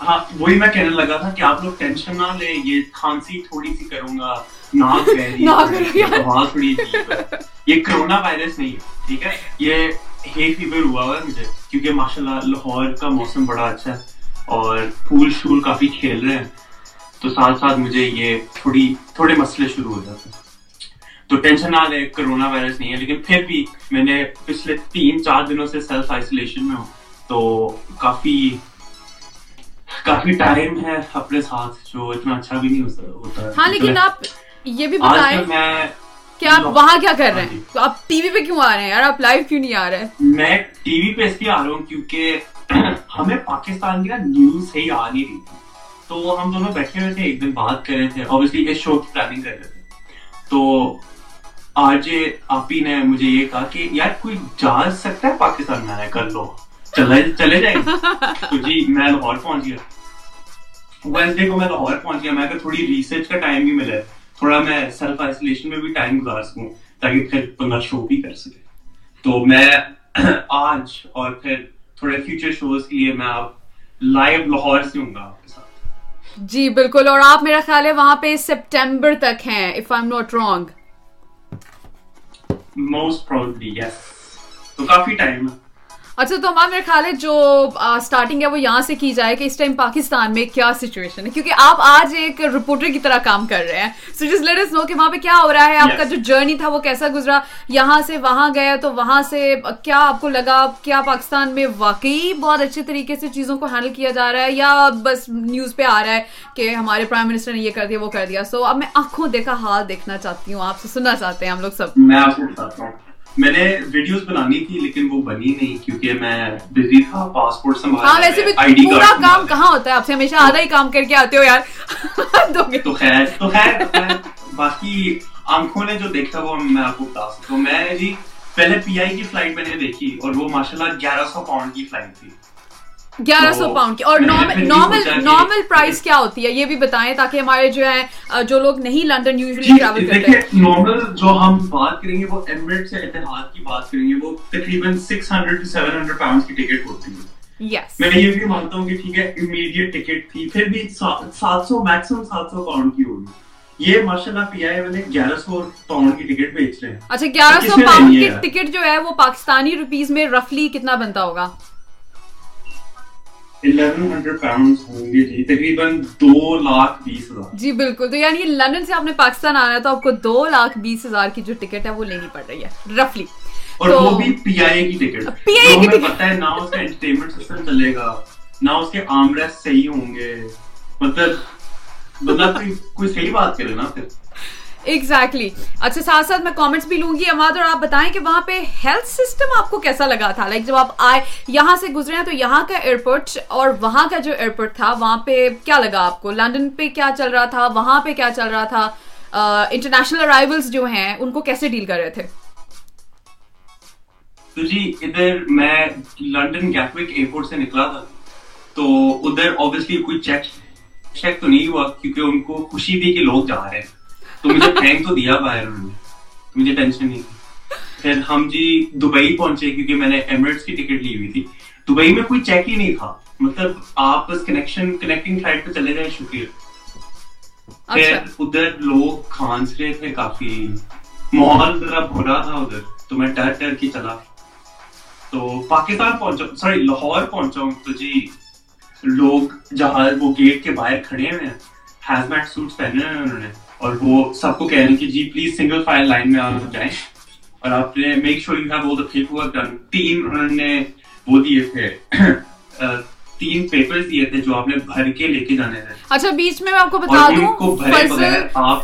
ہاں وہی میں کہنے لگا تھا کہ آپ لوگ ٹینشن نہ لیں یہ کھانسی تھوڑی سی کروں گا ناک تھوڑی یہ کرونا وائرس نہیں ہے ٹھیک ہے؟ یہ ہے فیور ہوا ہوا ہے مجھے کیونکہ ماشاء اللہ لاہور کا موسم بڑا اچھا ہے اور پھول شول کافی کھیل رہے ہیں۔ تو ساتھ ساتھ مجھے یہ تھوڑی تھوڑے مسئلے شروع ہو جاتے ہیں۔ تو ٹینشن نہ لے کرونا وائرس نہیں ہے لیکن پھر بھی میں نے پچھلے تین چار دنوں سے سیلف آئسولیشن میں ہوں۔ تو کافی کافی ٹائم ہے اپنے ساتھ جو اتنا اچھا بھی نہیں ہوتا ہاں لیکن آپ یہ بھی بتائیں کہ آپ وہاں کیا کر رہے ہیں؟ تو آپ ٹی وی پہ کیوں آ رہے ہیں یار؟ آپ لائیو کیوں نہیں آ رہے؟ میں ٹی وی پہ اس لیے آ رہا ہوں کیونکہ ہمیں پاکستان کی نا نیوز صحیح آ نہیں رہی تھی۔ تو ہم دونوں بیٹھے ہوئے تھے ایک دن بات کر رہے تھے۔ اوبیسلی اس شو کی پلاننگ کر رہے تھے۔ تو آج آپی نے مجھے یہ کہا کہ یار کوئی جا سکتا ہے پاکستان میں کر لو۔ چلے چلے جائیں۔ تو جی میں لاہور پہنچ گیا۔ ویسڈے کو میں لاہور پہنچ گیا میں تھوڑی ریسرچ کا ٹائم بھی ملے تھوڑا میں سیلف آئسولیشن میں بھی ٹائم گزار سکوں تاکہ پھر بندہ شو بھی کر سکے۔ تو میں آج اور پھر تھوڑے فیوچر شوز کے لیے میں آپ لائیو لاہور سے ہوں گا آپ کے ساتھ۔ جی بالکل۔ اور آپ میرا خیال ہے وہاں پہ سپٹمبر تک ہیں if I am not wrong most proudly yes تو کافی ٹائم ہے۔ اچھا تو ہمارا میرا خیال ہے جو اسٹارٹنگ ہے وہ یہاں سے کی جائے کہ اس ٹائم پاکستان میں کیا سچویشن ہے؟ کیونکہ آپ آج ایک رپورٹر کی طرح کام کر رہے ہیں۔ سو جس لیٹ نو کہ وہاں پہ کیا ہو رہا ہے آپ کا جو جرنی تھا وہ کیسا گزرا؟ یہاں سے وہاں گئے تو وہاں سے کیا آپ کو لگا؟ کیا پاکستان میں واقعی بہت اچھے طریقے سے چیزوں کو ہینڈل کیا جا رہا ہے؟ یا بس نیوز پہ آ رہا ہے کہ ہمارے پرائم منسٹر نے یہ کر دیا وہ کر دیا؟ سو اب میں آنکھوں دیکھا حال دیکھنا چاہتی ہوں آپ سے سننا چاہتے ہیں ہم لوگ سب۔ میں میں نے ویڈیوز بنانی تھی لیکن وہ بنی نہیں کیونکہ میں بزی تھا پاسپورٹ سنبھال ہاں ویسے بھی پورا کام کہاں ہوتا ہے؟ آپ سے ہمیشہ آدھا ہی کام کر کے آتے ہو یار۔ تو خیر۔ تو خیر باقی آنکھوں نے جو دیکھا وہ میں آپ کو بتا سکتا ہوں۔ میں جی پہلے پی آئی کی فلائٹ میں نے دیکھی اور وہ ماشاء اللہ گیارہ سو پاؤنڈ کی فلائٹ تھی۔ گیارہ سو پاؤنڈ کی۔ اور نارمل نارمل پرائز کیا ہوتی ہے؟ یہ بھی بتائیں تاکہ ہمارے جو ہے جو لوگ نہیں لنڈن یوزلی ٹریول کرتے ہیں۔ نارمل جو ہم بات کریں گے وہ ایمریٹ سے اتحاد کی بات کریں گے وہ تقریباً six hundred to seven hundred pound کی ٹکٹ ہوتی ہے. میں یہ بھی مانتا ہوں کہ ٹھیک ہے امیڈیٹ ٹکٹ تھی پھر بھی سات سو میکسیمم سات سو پاؤنڈ کی ہوگی۔ یہ ماشاء اللہ پی آئی والے گیارہ سو پاؤنڈ کی ٹکٹ بیچ رہے ہیں۔ اچھا گیارہ سو پاؤنڈ کی ٹکٹ جو ہے وہ پاکستانی روپیز میں رفلی کتنا بنتا ہوگا؟ جی بالکل۔ تو یعنی لندن سے آپ نے پاکستان آنا ہے تو آپ کو دو لاکھ بیس ہزار کی جو ٹکٹ ہے وہ لینی پڑ رہی ہے رفلی۔ اور وہ بھی پی آئی اے کی ٹکٹ۔ پی آئی کی ٹکٹ۔ ہے نہ اس کا انٹرٹینمنٹ سسٹم چلے گا نہ اس کے آم ریسٹ صحیح ہوں گے۔ مطلب بندہ کوئی صحیح بات کرے نا پھر۔ ایگزیکٹلی اچھا ساتھ ساتھ میں کامنٹس بھی لوں گی، اماد، اور آپ بتائیں کہ وہاں پہ ہیلتھ سسٹم آپ کو کیسا لگا تھا؟ لائک جب آپ آئے، یہاں سے گزرے ہیں تو یہاں کا ایئرپورٹ اور وہاں کا جو ایئرپورٹ تھا، وہاں پہ کیا لگا آپ کو؟ لنڈن پہ کیا چل رہا تھا؟ وہاں پہ کیا چل رہا تھا؟ انٹرنیشنل ارائیولس جو ہیں، ان کو کیسے ڈیل کر رہے تھے؟ تو جی ادھر میں لنڈن گیٹوک ایئرپورٹ سے نکلا تھا، تو ادھر اوبیسلی کوئی چیک چیک تو نہیں ہوا، کیونکہ ان کو خوشی تھی کہ لوگ جا رہے ہیں۔ تو مجھے پھینک تو دیا باہر انہوں نے۔ مجھے ٹینشن نہیں تھی۔ پھر ہم جی دبئی پہنچے کیونکہ میں نے ایمریٹس کی ٹکٹ لی ہوئی تھی۔ دبئی میں کوئی چیک ہی نہیں تھا۔ مطلب آپ بس کنیکشن کنیکٹنگ فلائٹ پہ چلے جائیں شکریہ۔ پھر اچھا۔ ادھر لوگ کھانس رہے تھے کافی ماحول ذرا برا تھا ادھر۔ تو میں ڈر ڈر کے چلا۔ تو پاکستان پہنچا سوری لاہور پہنچا ہوں تو جی لوگ جہاں وہ گیٹ کے باہر کھڑے ہوئے ہیں۔ ہیز میٹ سوٹس پہنے ہوئے ہیں انہوں نے۔ اور وہ سب کو کہہ رہے ہیں کہ جی پلیز سنگل فائل لائن میں آپ جائیں اور آپ نے make sure you have all the paperwork done تین انہوں نے وہ دیے تھے تین پیپر دیے تھے جو آپ نے بھر کے لے کے جانے تھے۔ اچھا بیچ میں میں آپ کو بتا دوں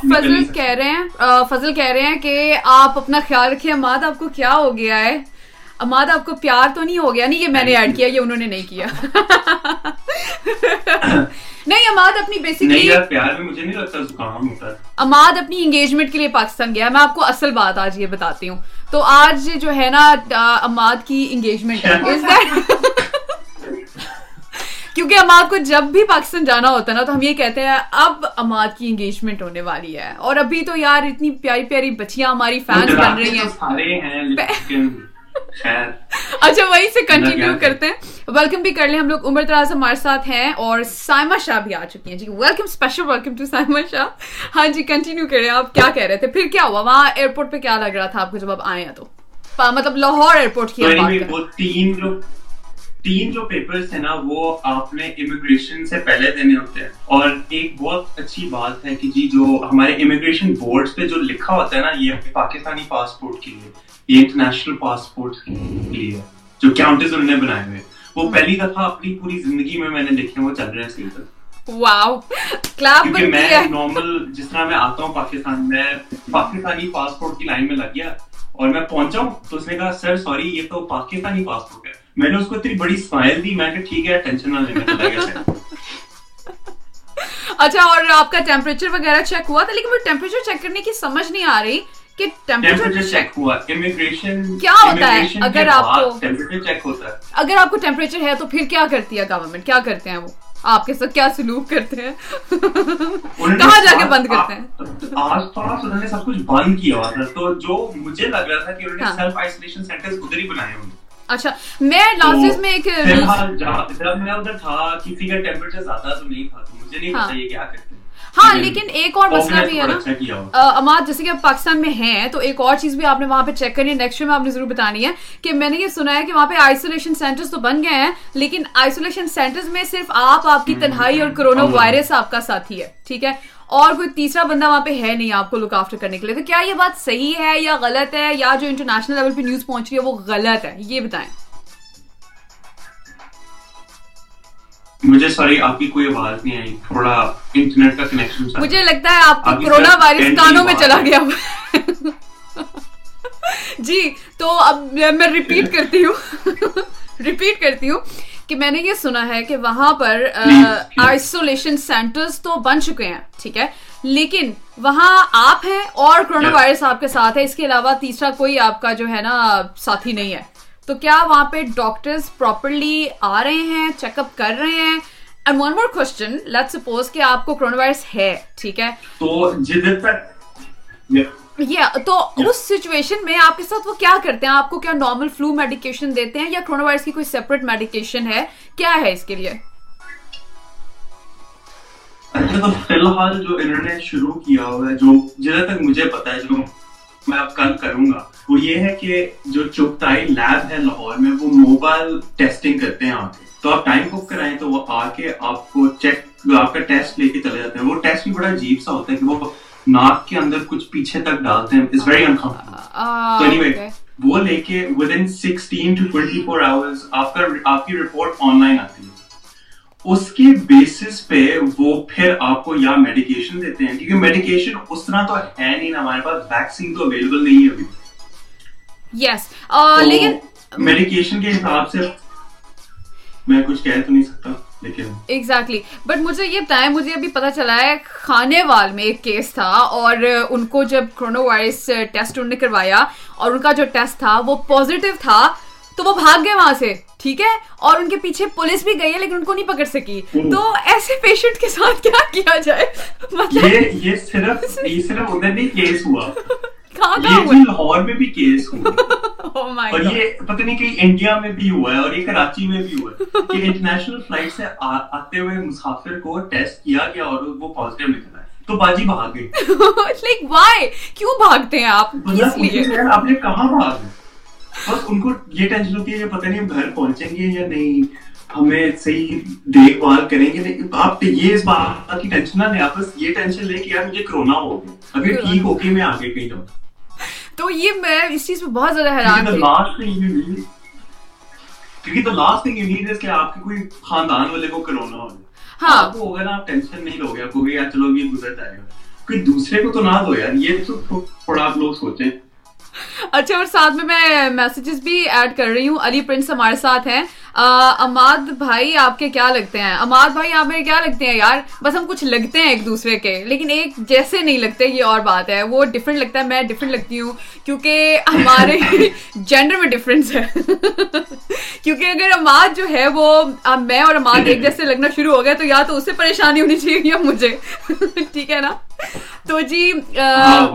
فضل کہہ رہے ہیں فضل کہہ رہے ہیں کہ آپ اپنا خیال رکھیں اماد آپ کو کیا ہو گیا ہے؟ اماد آپ کو پیار تو نہیں ہو گیا؟ نہیں یہ میں نے ایڈ کیا یہ انہوں نے نہیں کیا۔ نہیں اماد اپنی بیسکلی اماد اپنی انگیجمنٹ کے لیے پاکستان گیا میں آپ کو اصل بات آج یہ بتاتی ہوں۔ تو آج جو ہے نا اماد کی انگیجمنٹ کیونکہ اماد کو جب بھی پاکستان جانا ہوتا ہے نا تو ہم یہ کہتے ہیں اب اماد کی انگیجمنٹ ہونے والی ہے۔ اور ابھی تو یار اتنی پیاری پیاری بچیاں ہماری فینس بن رہی ہیں۔ اچھا وہیں سے کنٹینیو کرتے ہیں۔ ویلکم بھی کر لیں ہم لوگ۔ عمر دراز ہمارے ساتھ ہیں اور سائمہ شاہ بھی آ چکی ہیں۔ جی welcome special welcome to Saima Shah. ہاں جی کنٹینیو کریں۔ آپ کیا کہہ رہے تھے؟ پھر کیا ہوا؟ وہاں ایئرپورٹ پہ کیا لگ رہا تھا آپ کو جب آپ آئے ہیں تو؟ مطلب لاہور ایئرپورٹ کی تین جو پیپرز تھے نا وہ آپ نے امیگریشن سے پہلے دینے ہوتے ہیں۔ اور ایک بہت اچھی بات ہے کہ جی جو ہمارے امیگریشن بورڈ پہ جو لکھا ہوتا ہے نا یہ پاکستانی پاسپورٹ کے لیے یہ انٹرنیشنل پاسپورٹ کے لیے جو کاؤنٹرز انہوں نے بنائے ہوئے۔ وہ پہلی دفعہ اپنی پوری زندگی میں میں نے دیکھے وہ چل رہے ہیں صحیح تک واو کیونکہ میں نارمل جس طرح میں آتا ہوں پاکستان میں پاکستانی پاسپورٹ کی لائن میں لگ گیا اور میں پہنچا ہوں تو اس نے کہا سر سوری یہ تو پاکستانی پاسپورٹ ہے۔ میں نے اس کو اتنی بڑی اسمائل دی میں کہ ٹھیک ہے ٹینشن نہ لینا اچھا اور آپ کا ٹیمپریچر وغیرہ چیک ہوا تھا لیکن وہ ٹیمپریچر چیک کرنے کی سمجھ نہیں آ رہی کہ ٹیمپریچر چیک ہوا۔ امیگریشن کیا ہوتا ہے؟ اگر آپ کو ٹیمپریچر چیک ہوتا ہے۔ اگر آپ کو ٹیمپریچر ہے تو پھر کیا کرتی ہے گورنمنٹ کیا کرتے ہیں وہ؟ آپ کے ساتھ کیا سلوک کرتے ہیں؟ کہاں جا کے بند کرتے ہیں؟ تھوڑا سا انہوں نے سب کچھ بند کیا ہوا تھا تو جو مجھے لگ رہا تھا کہ انہوں نے سیلف آئسولیشن سینٹرز ادھر ہی بنائے ہوں۔ اچھا میں لاسٹ میں ایک جب میں ادھر تھا کسی کا ٹیمپریچر زیادہ تو نہیں تھا مجھے نہیں پتا یہ کیا کرتے ہاں لیکن ایک اور مسئلہ بھی ہے نا۔ اماد جیسے کہ آپ پاکستان میں ہیں تو ایک اور چیز بھی آپ نے وہاں پہ چیک کرنی ہے نیکسٹ میں آپ نے ضرور بتانی ہے کہ میں نے یہ سنا ہے کہ وہاں پہ آئسولیشن سینٹرز تو بن گئے ہیں لیکن آئسولیشن سینٹرز میں صرف آپ آپ کی تنہائی اور کرونا وائرس آپ کا ساتھی ہے ٹھیک ہے؟ اور کوئی تیسرا بندہ وہاں پہ ہے نہیں آپ کو لک آفٹر کرنے کے لیے۔ تو کیا یہ بات صحیح ہے یا غلط ہے یا جو انٹرنیشنل لیول پہ نیوز پہنچ رہی ہے وہ غلط ہے؟ یہ بتائیں۔ مجھے سوری آپ کی کوئی آواز نہیں آئی تھوڑا انٹرنیٹ کا کنیکشن مجھے لگتا ہے آپ کرونا وائرس کانوں میں چلا گیا۔ جی تو اب میں ریپیٹ کرتی ہوں۔ ریپیٹ کرتی ہوں۔ کہ میں نے یہ سنا ہے کہ وہاں پر آئسولیشن سینٹرز تو بن چکے ہیں ٹھیک ہے؟ لیکن وہاں آپ ہیں اور کرونا وائرس آپ کے ساتھ ہے اس کے علاوہ تیسرا کوئی آپ کا جو ہے نا ساتھی نہیں ہے۔ تو کیا وہاں پہ ڈاکٹرز پراپرلی آ رہے ہیں چیک اپ کر رہے ہیں؟ And one more question let suppose کہ آپ کو کرونا وائرس ہے ٹھیک ہے؟ تو تو اس سچویشن میں آپ کے ساتھ وہ کیا کرتے ہیں؟ آپ کو کیا نارمل فلو میڈیکیشن دیتے ہیں یا کرونا وائرس کی کوئی سیپریٹ میڈیکیشن ہے؟ کیا ہے اس کے لیے؟ اچھا تو فی الحال جو انہوں نے شروع کیا ہوا ہے جو جہاں تک مجھے پتا ہے جو میں اب کل کروں گا وہ یہ ہے کہ جو چوکتائی لیب ہے لاہور میں وہ موبائل ٹیسٹنگ کرتے ہیں آ کے تو آپ ٹائم بک کرائیں تو وہ آ کے آپ کو چیک آپ کا ٹیسٹ لے کے چلے جاتے ہیں۔ وہ ٹیسٹ بھی بڑا عجیب سا ہوتا ہے کہ وہ ناک کے اندر کچھ پیچھے تک ڈالتے ہیں ویری انکمفرٹیبل وہ لے کے within sixteen to twenty four hours آپ کا آپ کی رپورٹ آن لائن آتی ہے۔ اس کے بیسس پہ وہ پھر آپ کو یا میڈیکیشن دیتے ہیں کیونکہ میڈیکیشن اس طرح تو ہے نہیں ہمارے پاس ویکسین تو اویلیبل نہیں ہے ابھی۔ یس لیکن میڈیکیشن کے حساب سے میں کچھ کہہ تو نہیں سکتا۔ ایگزیکٹلی بٹ مجھے یہ بتائیں مجھے ابھی پتا چلا ہے کھانے وال میں ایک کیس تھا اور ان کو جب کرونا وائرس ٹیسٹ انہوں نے کروایا اور ان کا جو ٹیسٹ تھا وہ پازیٹیو تھا تو وہ بھاگ گئے وہاں سے ٹھیک ہے؟ اور ان کے پیچھے پولیس بھی گئی ہے لیکن ان کو نہیں پکڑ سکی۔ تو ایسے پیشنٹ کے ساتھ کیا کیا جائے؟ مطلب یہ صرف یہ صرف ادھر نہیں کیس ہوا لاہور میں بھی کیس ہوا اور یہ پتہ نہیں کہ انڈیا میں بھی ہوا ہے اور یہ کراچی میں بھی ہوا ہے کہ انٹرنیشنل فلائٹ سے آتے ہوئے مسافر کو ٹیسٹ کیا گیا اور وہ پازیٹیو نکلا۔ ہے تو باجی بھاگ گئی لائک وائی کیوں بھاگتے ہیں آپ؟ آپ نے کہاں بھاگ بس ان کو یہ ٹینشن ہوتی ہے کہ پتہ نہیں ہم گھر پہنچیں گے یا نہیں ہمیں صحیح دیکھ بھال کریں گے۔ آپ یہ اس بات کی ٹینشن نہ لیں آپ بس یہ ٹینشن لے کہ یار مجھے کرونا ہو گیا۔ اگر ٹھیک ہو کے میں آگے کہیں جاؤں۔ تو یہ میں اس چیز پہ بہت زیادہ حیران تھی۔ کیونکہ تو لاسٹ تھنگ یو نیڈ ہے کہ آپ کے کوئی خاندان والے کو کرونا ہو ہاں۔ آپ کو ہوگا نا آپ ٹینشن نہیں لوگے آپ کو یار چلو یہ گزر جائے گا۔ کوئی دوسرے کو تو نہ دو یار یہ تو تھوڑا آپ لوگ سوچیں۔ اچھا اور ساتھ میں میں میسیجز بھی ایڈ کر رہی ہوں۔ علی پرنس ہمارے ساتھ ہیں۔ اماد بھائی آپ کے کیا لگتے ہیں؟ اماد بھائی آپ میرے کیا لگتے ہیں یار؟ بس ہم کچھ لگتے ہیں ایک دوسرے کے لیکن ایک جیسے نہیں لگتے یہ اور بات ہے۔ وہ ڈفرینٹ لگتا ہے میں ڈفرینٹ لگتی ہوں کیونکہ ہمارے جینڈر میں ڈفرینس ہے۔ کیونکہ اگر اماد جو ہے وہ میں اور اماد ایک جیسے لگنا شروع ہو گیا تو یا تو اس سے پریشانی ہونی چاہیے یا مجھے۔ ٹھیک ہے نا؟ تو جی ہاں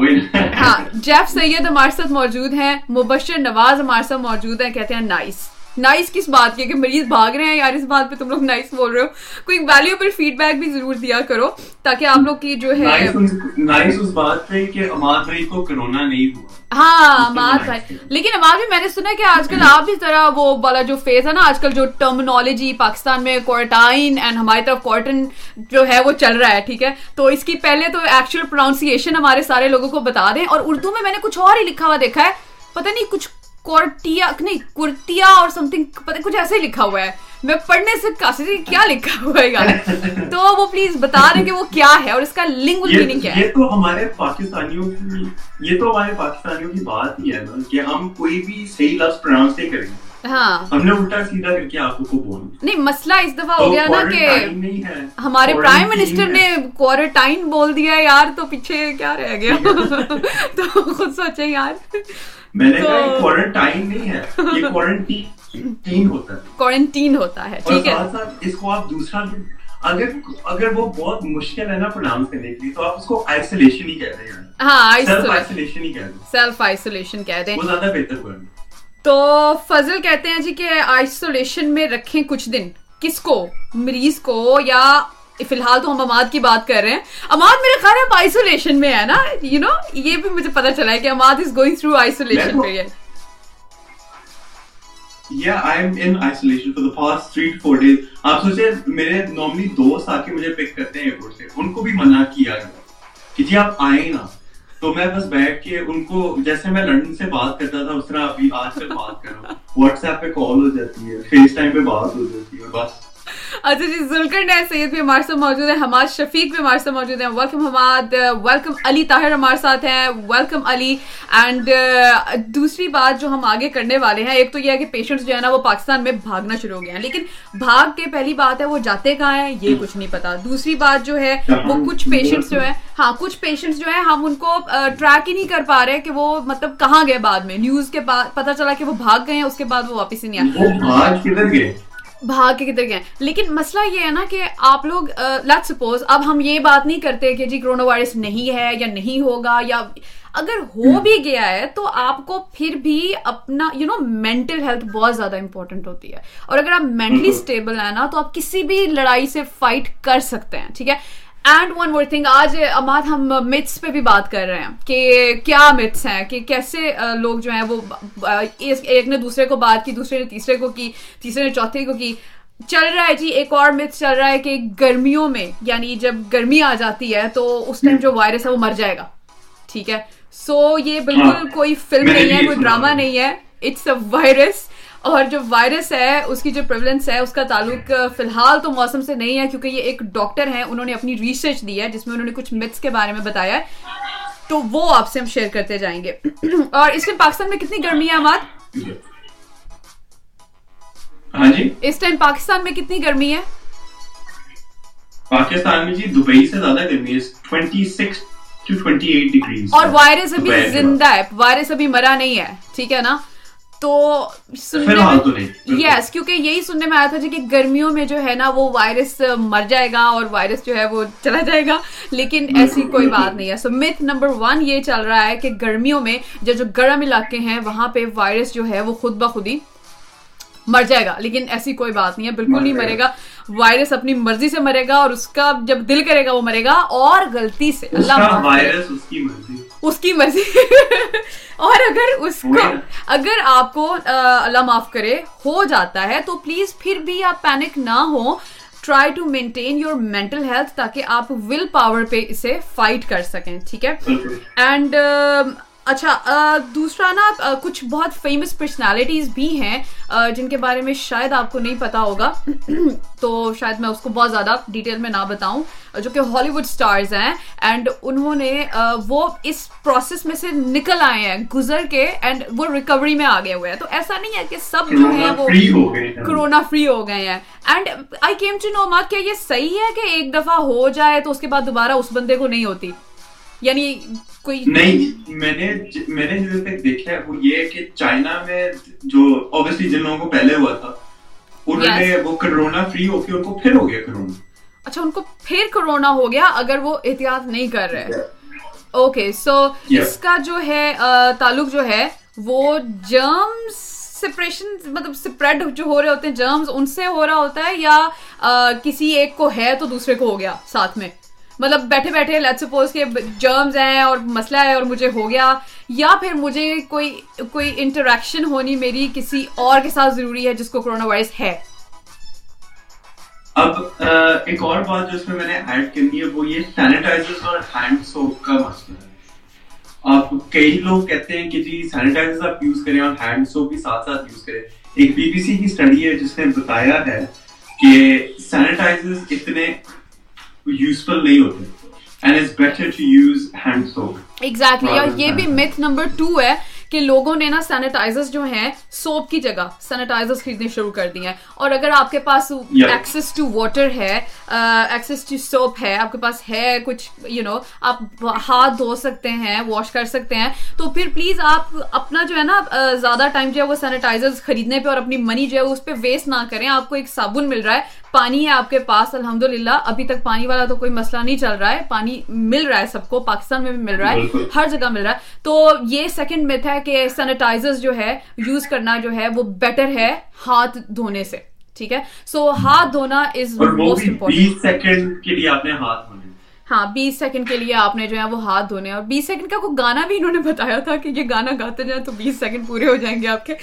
ہاں جیف سید ہمارے ساتھ موجود ہیں مبشر نواز ہمارے ساتھ موجود ہیں کہتے ہیں نائس۔ نائس کس بات کی کہ مریض بھاگ رہے ہیں یار اس بات پہ تم لوگ نائس بول رہے ہو۔ کوئی ویلیوبل فیڈ بیک بھی ضرور دیا کرو تاکہ آپ لوگ کی جو ہے نائس اس- بات پہ کہ اماد بھائی کو کرونا نہیں ہوا۔ ہاں اماد بھائی۔ لیکن اماد بھی میں نے سنا کہ آج کل آپ اس طرح وہ والا جو فیز ہے نا آج کل جو ٹرمنالوجی پاکستان میں کوارٹائن اینڈ ہماری طرف کوارٹن جو ہے وہ چل رہا ہے ٹھیک ہے؟ تو اس کی پہلے تو ایکچوئل پروننسیشن ہمارے سارے لوگوں کو بتا دیں۔ اور اردو میں میں نے کچھ اور ہی لکھا ہوا دیکھا ہے۔ پتہ نہیں کچھ کورٹیا نہیں کرتیا اور سم تھنگ پتہ کچھ ایسے لکھا ہوا ہے۔ میں پڑھنے سے کافی کیا لکھا ہوا ہے یار؟ تو وہ پلیز بتا دیں کہ وہ کیا ہے اور اس کا لنگول میننگ کیا ہے۔ یہ تو ہمارے پاکستانیوں کی یہ تو ہمارے پاکستانیوں کی بات ہی ہے نا کہ ہم کوئی بھی صحیح لفظ پروناؤنس نہیں کریں گے۔ ہاں۔ ہم نے الٹا سیدھا کر کے آپ کو بول نہیں مسئلہ اس دفعہ ہو گیا نا کہ ہمارے پرائم منسٹر۔ نے کوارنٹائن بول دیا یار تو پیچھے کیا رہ گیا؟ تو خود سوچیں یار۔ میں نے کہا کوارنٹائن نہیں ہے یہ کوارنٹین ہوتا ہے۔ کوارنٹین ہوتا ہے ٹھیک ہے۔ ساتھ ساتھ اس کو آپ دوسرا اگر اگر وہ بہت مشکل ہے نا پروناؤنس کرنے کے لیے تو آپ اس کو آئسولیشن ہی کہتے ہیں ہاں سیلف آئسولیشن ہی کہتے ہیں سیلف آئسولیشن کہہ دیں۔ وہ زیادہ بہتر ورڈ ہے۔ تو فضل کہتے ہیں جی کہ آئسولیشن میں رکھیں کچھ دن۔ کس کو؟ مریض کو یا فی الحال تو ہم اماد کی بات کر رہے ہیں۔ اماد میرے خیال ہے آئسولیشن میں ہے نا۔ یو نو یہ بھی مجھے پتا چلا ہے کہ Imad is going through isolation میں تو- period Yeah, I'm in isolation for the past three to four days. آپ سوچے میرے نارملی دوست آ کے مجھے پک کرتے ہیں ایئرپورٹ سے۔ ان کو بھی منع کیا گیا کہ جی آپ آئیں نا۔ تو میں بس بیٹھ کے ان کو جیسے میں لندن سے بات کرتا تھا اس طرح ابھی آج کل بات کر رہا ہوں۔ واٹس ایپ پہ کال ہو جاتی ہے فیس ٹائم پہ بات ہو جاتی ہے بس۔ اچھا جی ذوالکر نئے سید بھی ہمارے ساتھ موجود ہیں، حماد شفیق بھی ہمارے ساتھ موجود ہیں۔ ویلکم حماد ویلکم علی طاہر ہمارے ساتھ ہیں۔ Welcome Ali. اینڈ uh, دوسری بات جو ہم آگے کرنے والے ہیں، ایک تو یہ ہے کہ پیشنٹس جو ہے نا، وہ پاکستان میں بھاگنا شروع ہو گئے ہیں۔ لیکن بھاگ کے پہلی بات ہے، وہ جاتے کہاں ہیں؟ یہ کچھ نہیں پتا۔ دوسری بات جو ہے، وہ کچھ پیشنٹس جو ہیں ہاں کچھ پیشنٹس جو ہیں، ہم ان کو uh, ٹریک ہی نہیں کر پا رہے کہ وہ مطلب کہاں گئے بعد میں۔ نیوز کے بعد پتا چلا کہ وہ بھاگ گئے ہیں، اس کے بعد وہ واپس ہی نہیں آئے۔ بھاگ کے کدھر گئے۔ لیکن مسئلہ یہ ہے نا کہ آپ لوگ لیٹ سپوز اب ہم یہ بات نہیں کرتے کہ جی کرونا وائرس نہیں ہے یا نہیں ہوگا یا اگر ہو بھی گیا ہے تو آپ کو پھر بھی اپنا یو نو مینٹل ہیلتھ بہت زیادہ امپورٹنٹ ہوتی ہے۔ اور اگر آپ مینٹلی اسٹیبل ہیں نا تو آپ کسی بھی لڑائی سے فائٹ کر سکتے ہیں ٹھیک ہے؟ اینڈ ون مور تھنگ آج اماد ہم متس پہ بھی بات کر رہے ہیں کہ کیا متس ہیں کہ کیسے لوگ جو ہیں وہ ایک نے دوسرے کو بات کی دوسرے نے تیسرے کو کی تیسرے نے چوتھے کو کی۔ چل رہا ہے جی ایک اور مت چل رہا ہے کہ گرمیوں میں یعنی جب گرمی آ جاتی ہے تو اس ٹائم جو وائرس ہے وہ مر جائے گا۔ ٹھیک ہے؟ سو یہ بالکل کوئی فلم نہیں ہے کوئی ڈرامہ نہیں ہے۔ اٹس اے وائرس اور جو وائرس ہے اس کی جو پریولنس ہے اس کا تعلق فی الحال تو موسم سے نہیں ہے کیونکہ یہ ایک ڈاکٹر ہیں انہوں نے اپنی ریسرچ دی ہے جس میں انہوں نے کچھ متس کے بارے میں بتایا ہے۔ تو وہ آپ سے ہم شیئر کرتے جائیں گے۔ اور اس ٹائم پاکستان میں کتنی گرمی ہے اماد؟ ہاں جی۔ اس ٹائم پاکستان میں کتنی گرمی ہے؟ پاکستان میں جی دبئی سے زیادہ گرمی ہے twenty six to twenty eight degrees اور وائرس ابھی زندہ ہے وائرس ابھی مرا نہیں ہے ٹھیک ہے نا؟ تو تو نہیں یس کیونکہ یہی سننے میں آیا تھا جی کہ گرمیوں میں جو ہے نا وہ وائرس مر جائے گا اور وائرس جو ہے وہ چلا جائے گا لیکن ایسی کوئی بات نہیں ہے۔ سو متھ نمبر ون یہ چل رہا ہے کہ گرمیوں میں جو جو گرم علاقے ہیں وہاں پہ وائرس جو ہے وہ خود بخود ہی مر جائے گا۔ لیکن ایسی کوئی بات نہیں ہے بالکل نہیں مرے گا۔ وائرس اپنی مرضی سے مرے گا اور اس کا جب دل کرے گا وہ مرے گا اور غلطی سے۔ اللہ وائرس اس کی مرضی اور اگر اس کو اگر آپ کو اللہ معاف کرے ہو جاتا ہے تو پلیز پھر بھی آپ پینک نہ ہو۔ Try to maintain your mental health تاکہ آپ ول پاور پہ اسے فائٹ کر سکیں ٹھیک ہے؟ اینڈ اچھا دوسرا نا کچھ بہت فیمس پرسنالٹیز بھی ہیں جن کے بارے میں شاید آپ کو نہیں پتا ہوگا۔ تو شاید میں اس کو بہت زیادہ ڈیٹیل میں نہ بتاؤں جو کہ ہالی ووڈ اسٹارز ہیں۔ اینڈ انہوں نے وہ اس پروسیس میں سے نکل آئے ہیں گزر کے اینڈ وہ ریکوری میں آ گئے ہوئے ہیں۔ تو ایسا نہیں ہے کہ سب جو ہیں وہ کرونا فری ہو گئے ہیں۔ And I came to know Mark کیا یہ صحیح ہے کہ ایک دفعہ ہو جائے تو اس کے بعد دوبارہ اس بندے کو نہیں ہوتی۔ یعنی کوئی نہیں میں نے میں نے جدھر تک دیکھا ہے وہ یہ ہے کہ چائنا میں جو اوبیسلی جن لوگوں کو پہلے ہوا تھا انہوں نے وہ کرونا فری ہو کے ان کو پھر ہو گیا کرونا۔ اچھا ان کو پھر کرونا ہو گیا اگر وہ احتیاط نہیں کر رہے۔ اوکے سو اس کا جو ہے تعلق جو ہے وہ جرمس سپریشن مطلب سپریڈ جو ہو رہے ہوتے ہیں جرمز ان سے ہو رہا ہوتا ہے یا کسی ایک کو ہے تو دوسرے کو ہو گیا ساتھ میں؟ مطلب بیٹھے بیٹھے لیٹ سپوز کے جرمز ہیں اور مسئلہ ہے اور مجھے ہو گیا، یا پھر مجھے کوئی کوئی انٹریکشن ہونی میری کسی اور کے ساتھ ضروری ہے جس کو کرونا وائرس ہے۔ اب ایک اور بات جو اس میں میں نے ایڈ کرنی ہے، وہ یہ سینیٹائزر اور ہینڈ سوپ کا مسئلہ ہے۔ آپ کئی لوگ کہتے ہیں کہ جی سینیٹائزر آپ یوز کریں اور ہینڈ سوپ بھی ساتھ ساتھ یوز کریں۔ ایک بی بی سی کی اسٹڈی ہے جس نے بتایا ہے کہ سینیٹائزر اتنے یوزفل نہیں ہوتے. And it's better to use hand soap exactly اور یہ بھی میتھ نمبر ٹو ہے کہ لوگوں نے نا سینیٹائزر جو ہیں سوپ کی جگہ سینیٹائزر خریدنے شروع کر دی ہیں. اور اگر آپ کے پاس ایکسس ٹو واٹر ہے ایکسس ٹو سوپ ہے آپ کے پاس ہے کچھ یو نو آپ ہاتھ دھو سکتے ہیں واش کر سکتے ہیں تو پھر پلیز آپ اپنا جو ہے نا زیادہ ٹائم جو ہے وہ سینیٹائزر خریدنے پہ اور اپنی منی جو ہے اس پہ ویسٹ نہ کریں آپ کو ایک صابن مل رہا ہے پانی ہے آپ کے پاس الحمد ابھی تک پانی والا تو کوئی مسئلہ نہیں چل رہا ہے۔ پانی مل رہا ہے سب کو پاکستان میں بھی مل رہا ہے ہر جگہ مل رہا ہے۔ تو یہ سیکنڈ میتھ ہے کہ سینیٹائزر جو ہے یوز کرنا جو ہے وہ بیٹر ہے ہاتھ دھونے سے۔ ٹھیک ہے؟ سو ہاتھ دھونا از موسٹ امپورٹنٹ ہاں بیس سیکنڈ کے لیے آپ نے جو ہے وہ ہاتھ دھونے اور بیس سیکنڈ کا کوئی گانا بھی انہوں نے بتایا تھا کہ یہ گانا گاتے جائیں تو بیس سیکنڈ پورے ہو جائیں گے آپ کے؟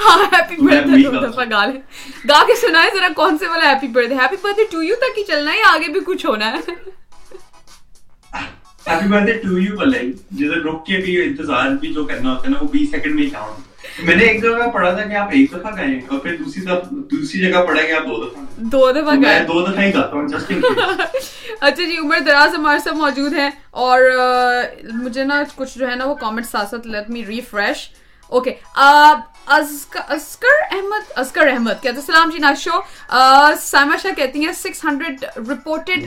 ہاں ہیپی برتھ ڈے دو دفعہ گا لیں۔ گا کے سنائے ذرا کون سے والا happy birthday happy birthday to you تک ہی چلنا ہے یا آگے بھی کچھ ہونا ہے؟ Happy birthday to you والے جیسے رک کے بھی انتظار بھی جو کرنا ہوتا ہے نا وہ بیس سیکنڈ میں ہی کاؤنٹ میں نے ایک جگہ پڑھا تھا کہ آپ ایک دفعہ گائے اور پھر دوسری دوسری جگہ پڑھا کہ آپ دو دفعہ دو دفعہ گائے دو دفعہ ہی گاتا ہوں اچھا جی عمر دراز ہمارے ساتھ موجود ہیں اور مجھے نا کچھ جو ہے نا وہ کامنٹ ساتھ ساتھ let me refresh okay Askar Ahmed Askar Ahmed کہتے السلام جی ناشو سائمہ شاہ کہتی ہیں six hundred reported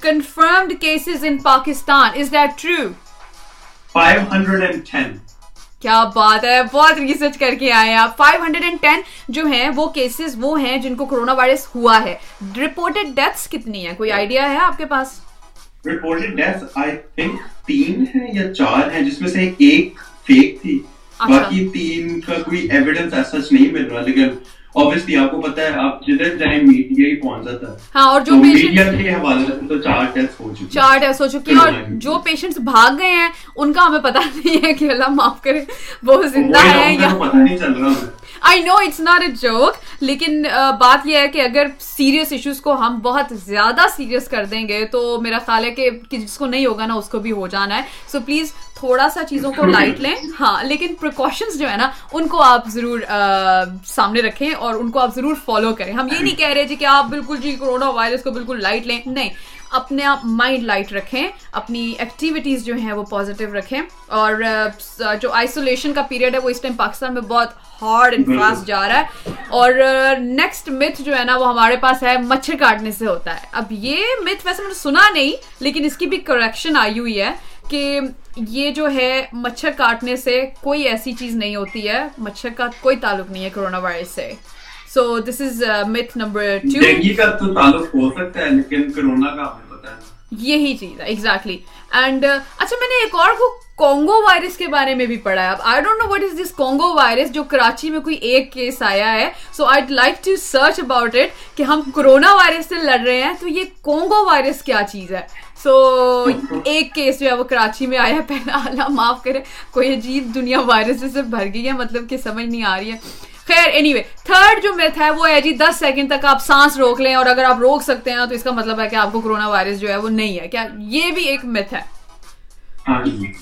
confirmed cases in Pakistan is that true 510 کیا بات ہے؟ بہت ریسرچ کر کے آئے آپ۔ فائیو ہنڈریڈ اینڈ ٹین جو ہیں وہ کیسز وہ ہیں جن کو کرونا وائرس ہوا ہے۔ رپورٹڈ ڈیتھس کتنی ہیں؟ کوئی آئیڈیا ہے آپ کے پاس؟ رپورٹڈ ڈیتھس آئی تھنک تین ہیں یا چار ہیں جس میں سے ایک فیک تھی۔ اچھا۔ باقی تین کا کوئی ایویڈنس ایسا نہیں مل رہا لیکن obviously آپ کو پتا ہے آپ جدھر میڈیا ہی پہنچ جاتا ہے۔ ہاں اور جو میڈیا کے حوالے سے تو چار ٹیسٹ ہو چکی چار ٹیسٹ ہو چکی ہیں اور جو پیشنٹس بھاگ گئے ہیں ان کا ہمیں پتا نہیں ہے کہ اللہ معاف کرے وہ زندہ ہے یا پتہ نہیں چل رہا I know it's not a joke لیکن بات یہ ہے کہ اگر سیریس ایشوز کو ہم بہت زیادہ سیریس کر دیں گے، تو میرا خیال ہے کہ جس کو نہیں ہوگا نا، اس کو بھی ہو جانا ہے۔ سو پلیز تھوڑا سا چیزوں کو لائٹ لیں۔ ہاں لیکن پریکاشنس جو ہے نا، ان کو آپ ضرور سامنے رکھیں اور ان کو آپ ضرور فالو کریں۔ ہم یہ نہیں کہہ رہے جی کہ آپ بالکل جی کورونا وائرس کو بالکل لائٹ لیں۔ نہیں اپنے آپ مائنڈ لائٹ رکھیں اپنی ایکٹیویٹیز جو ہیں وہ پازیٹیو رکھیں۔ اور جو آئسولیشن کا پیریڈ ہے وہ اس ٹائم پاکستان میں بہت ہارڈ اینڈ فاسٹ جا رہا ہے۔ اور نیکسٹ متھ جو ہے نا وہ ہمارے پاس ہے مچھر کاٹنے سے ہوتا ہے۔ اب یہ متھ ویسے میں نے سنا نہیں لیکن اس کی بھی کریکشن آئی ہوئی ہے کہ یہ جو ہے مچھر کاٹنے سے کوئی ایسی چیز نہیں ہوتی ہے۔ مچھر کا کوئی تعلق نہیں ہے کرونا وائرس سے۔ سو دس از متھ نمبر ٹو کا تو تعلق ہو سکتا ہے لیکن کرونا کا ہمیں پتا ہے یہی چیز ہے ایگزیکٹلی اینڈ اچھا میں نے ایک اور کو کونگو وائرس کے بارے میں بھی پڑھا ہے اب I don't know what is this Congo virus جو کراچی میں کوئی ایک کیس آیا ہے so I like to search about it کہ ہم کرونا وائرس سے لڑ رہے ہیں تو یہ کونگو وائرس کیا چیز ہے سو ایک کیس جو ہے وہ کراچی میں آیا پہلا اللہ معاف کرے کوئی عجیب دنیا وائرس سے بھر گئی ہے مطلب کہ سمجھ نہیں آ رہی ہے خیر اینی وے تھرڈ جو میتھ ہے وہ ہے جی دس سیکنڈ تک آپ سانس روک لیں اور اگر آپ روک سکتے ہیں تو اس کا مطلب ہے کہ آپ کو کرونا وائرس جو ہے وہ نہیں ہے۔ کیا یہ بھی ایک میتھ ہے؟ ہاں جی,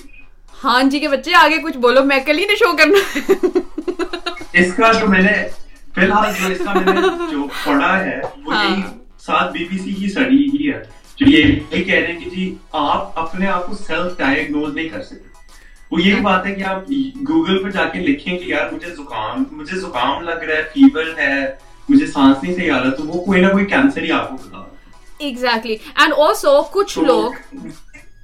ہاں جی کے بچے آگے کچھ بولو میں کل ہی نے شو کرنا اس کا جو میں نے فی الحال جو اس کا میں نے جو پڑھا ہے وہ ہاں۔ یہی ساتھ بی بی سی کی سڑی ہی ہے۔ جو یہ کہہ رہے ہیں کہ جی آپ اپنے آپ کو سیلف ڈائگنوز نہیں کر سکتے۔ وہ یہی بات ہے کہ آپ گوگل پہ جا کے لکھیں کہ یار مجھے زکام مجھے زکام لگ رہا ہے فیور ہے مجھے سانس نہیں صحیح آ رہا تو وہ کوئی نہ کوئی کینسر ہی آپ کو بتا ایگزیکٹلی اینڈ آلسو کچھ لوگ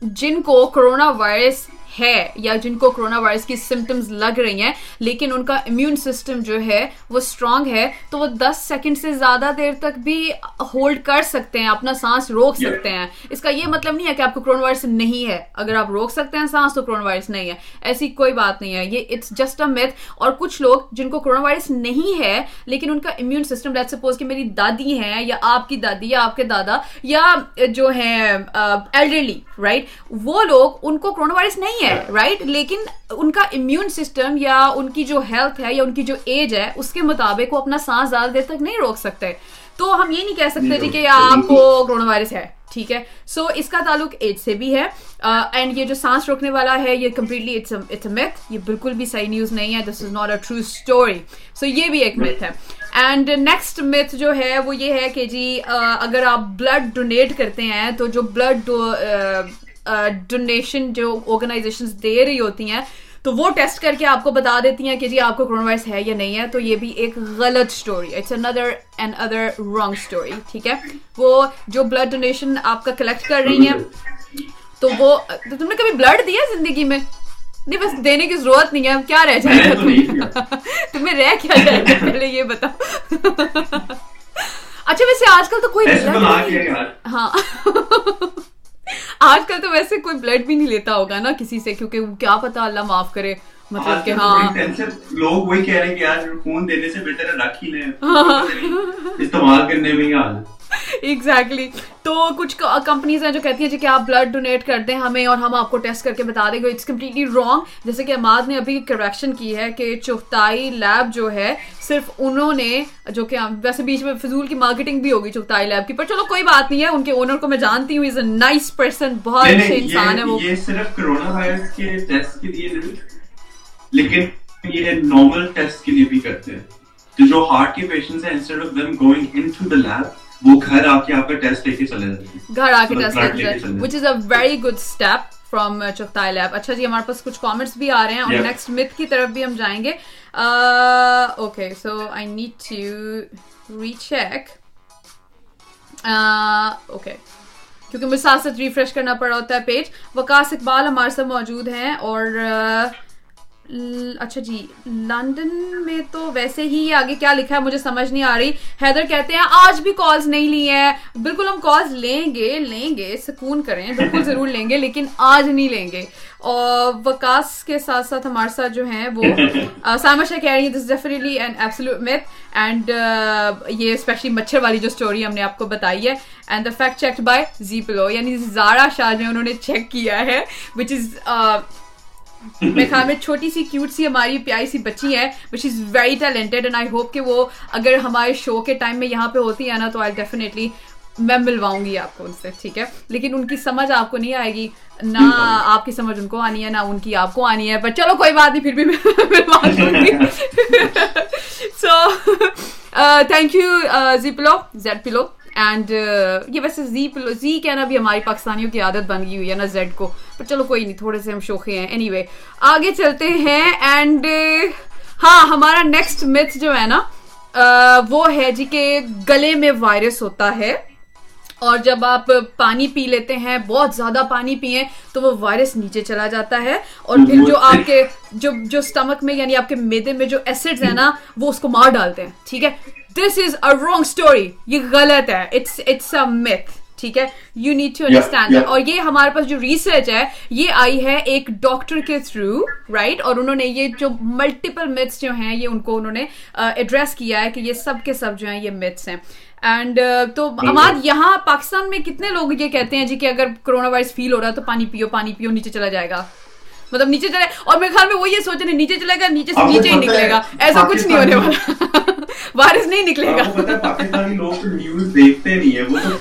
جن کو کرونا وائرس ہے یا جن کو کرونا وائرس کی سمٹمز لگ رہی ہیں لیکن ان کا امیون سسٹم جو ہے وہ اسٹرانگ ہے تو وہ دس سیکنڈ سے زیادہ دیر تک بھی ہولڈ کر سکتے ہیں اپنا سانس روک سکتے ہیں۔ اس کا یہ مطلب نہیں ہے کہ آپ کو کرونا وائرس نہیں ہے۔ اگر آپ روک سکتے ہیں سانس تو کرونا وائرس نہیں ہے۔ ایسی کوئی بات نہیں ہے۔ یہ اٹس جسٹ اے میتھ اور کچھ لوگ جن کو کرونا وائرس نہیں ہے لیکن ان کا امیون سسٹم لیٹ سپوز کہ میری دادی ہیں یا آپ کی دادی یا آپ کے دادا یا جو ہیں ایلڈرلی رائٹ وہ لوگ ان کو کرونا وائرس نہیں ہے رائٹ لیکن ان کا امیون سسٹم یا ان کی جو ہیلتھ ہے یا ان کی جو ایج ہے اس کے مطابق وہ اپنا سانس زیادہ دیر تک نہیں روک سکتے۔ تو ہم یہ نہیں کہہ سکتے جی کہ آپ کو کرونا وائرس ہے ٹھیک ہے؟ سو اس کا تعلق ایج سے بھی ہے اینڈ یہ جو سانس روکنے والا ہے یہ کمپلیٹلی اٹس میتھ یہ بالکل بھی صحیح نیوز نہیں ہے this is not a true story so یہ بھی ایک میتھ ہے۔ اینڈ نیکسٹ میتھ جو ہے وہ یہ ہے کہ جی اگر آپ بلڈ ڈونیٹ کرتے ہیں تو جو بلڈ ڈونیشن جو آرگنائزیشن دے رہی ہوتی ہیں تو وہ ٹیسٹ کر کے آپ کو بتا دیتی ہیں کہ جی آپ کو کرونا وائرس ہے یا نہیں ہے تو یہ بھی ایک غلط story it's another and other wrong story ٹھیک ہے؟ وہ جو بلڈ ڈونیشن آپ کا کلیکٹ کر رہی ہیں تو وہ تم نے کبھی بلڈ دیا زندگی میں؟ نہیں بس دینے کی ضرورت نہیں ہے کیا رہ جائے؟ گا تمہیں رہ کیا جائے؟ گا پہلے یہ بتاؤ۔ اچھا ویسے آج کل تو کوئی ہاں۔ آج کل تو ویسے کوئی بلڈ بھی نہیں لیتا ہوگا نا کسی سے کیونکہ کیا پتا اللہ معاف کرے مطلب کہ ہاں۔ لوگ وہی کہہ رہے ہیں کہ یار فون دینے سے بہتر ہے رکھ ہی لیں۔ استعمال کرنے میں ہی حال ایگزیکٹلی تو کچھ کمپنیز ہیں جو کہتی ہیں جی کہ آپ بلڈ ڈونیٹ کر دیں ہمیں اور ہم آپ کو ٹیسٹ کر کے بتا دیں گے اٹس کمپلیٹلی رانگ جیسے کہ اماد نے ابھی کریکشن کی ہے کہ چوتائی لیب جو ہے صرف انہوں نے جو کہ ویسے بیچ میں فضول کی مارکیٹنگ بھی ہوگی چوتائی لیب کی پر چلو کوئی بات نہیں ہے ان کے اونر کو میں جانتی ہوں از اے نائس پرسن بہت اچھے انسان ہے وہ۔ صرف کرونا وائرس کے ٹیسٹ کے لیے لیکن یہ نارمل ٹیسٹ کے لیے بھی کرتے ہیں۔ جو ہارٹ کے پیشنٹس ہیں instead of them going into the lab وہ گھر آ کے آپ کا ٹیسٹ لے کے چلے جاتے گھر آ کے ٹیسٹ لے کے which is a very good step from lab اچھا جی ہمارے پاس کچھ کامنٹس بھی آ رہے ہیں اور نیکسٹ متھ کی طرف بھی ہم جائیں گے۔ Okay so I need to recheck okay کیونکہ مجھے ساتھ ساتھ ریفریش کرنا پڑا ہوتا ہے پیج وکاس اقبال ہمارے ساتھ موجود ہیں اور اچھا جی لنڈن میں تو ویسے ہی آگے کیا لکھا ہے مجھے سمجھ نہیں آ رہی۔ حیدر کہتے ہیں آج بھی کالز نہیں لی ہیں۔ بالکل ہم کالز لیں گے لیں گے سکون کریں بالکل ضرور لیں گے لیکن آج نہیں لیں گے۔ اور وکاس کے ساتھ ساتھ ہمارے ساتھ جو ہیں وہ سائما شاہ کہہ رہی ہیں this definitely an absolute myth and یہ اسپیشلی مچھر والی جو اسٹوری ہم نے آپ کو بتائی ہے and the fact check by the پلو یعنی زارا شاہ جو انہوں نے چیک کیا ہے وچ از میرے خیال میں چھوٹی سی کیوٹ سی ہماری پیاری سی بچی ہے which is very talented and I hope کہ وہ اگر ہمارے شو کے ٹائم میں یہاں پہ ہوتی ہے نا تو آئی ڈیفینیٹلی میں ملواؤں گی آپ کو ان سے ٹھیک ہے؟ لیکن ان کی سمجھ آپ کو نہیں آئے گی نہ آپ کی سمجھ ان کو آنی ہے نہ ان کی آپ کو آنی ہے بٹ چلو کوئی بات نہیں پھر بھی ملوا دوں گی۔ So thank you Z pillow Z pillow and یہ ویسے زی زی کہنا بھی ہماری پاکستانیوں کی عادت بن گئی ہوئی ہے نا زیڈ کو پر چلو کوئی نہیں تھوڑے سے ہم شوقے ہیں۔ اینی وے آگے چلتے ہیں اینڈ ہاں ہمارا نیکسٹ متھ جو ہے نا وہ ہے جی کہ گلے میں وائرس ہوتا ہے۔ اور جب آپ پانی پی لیتے ہیں بہت زیادہ پانی پیئیں تو وہ وائرس نیچے چلا جاتا ہے۔ اور پھر جو آپ کے جو جو اسٹمک میں یعنی آپ کے میدے میں جو ایسڈ ہیں نا وہ اس کو مار ڈالتے ہیں ٹھیک ہے؟ This is a wrong story یہ غلط ہے. اٹس اٹس اے میتھ ٹھیک ہے؟ یو نیڈ ٹو انڈرسٹینڈ اور یہ ہمارے پاس جو ریسرچ ہے یہ آئی ہے ایک ڈاکٹر کے تھرو رائٹ اور انہوں نے یہ جو ملٹیپل میتھس جو ہیں یہ ان کو انہوں نے ایڈریس کیا ہے کہ یہ سب کے سب جو ہیں یہ میتھس ہیں۔ اینڈ تو اماد یہاں پاکستان میں کتنے لوگ یہ کہتے ہیں جی کہ اگر کرونا وائرس فیل ہو رہا ہے تو پانی پیو پانی پیو نیچے چلا جائے گا۔ مطلب نیچے چلے اور میرے خیال میں وہ یہ سوچ رہے نیچے چلے گا نیچے سے نیچے ہی نکلے گا۔ ایسا کچھ نہیں ہونے والا۔ وائرس نہیں نکلے گا پاکستانی لوگ نیوز دیکھتے نہیں ہے وہ تو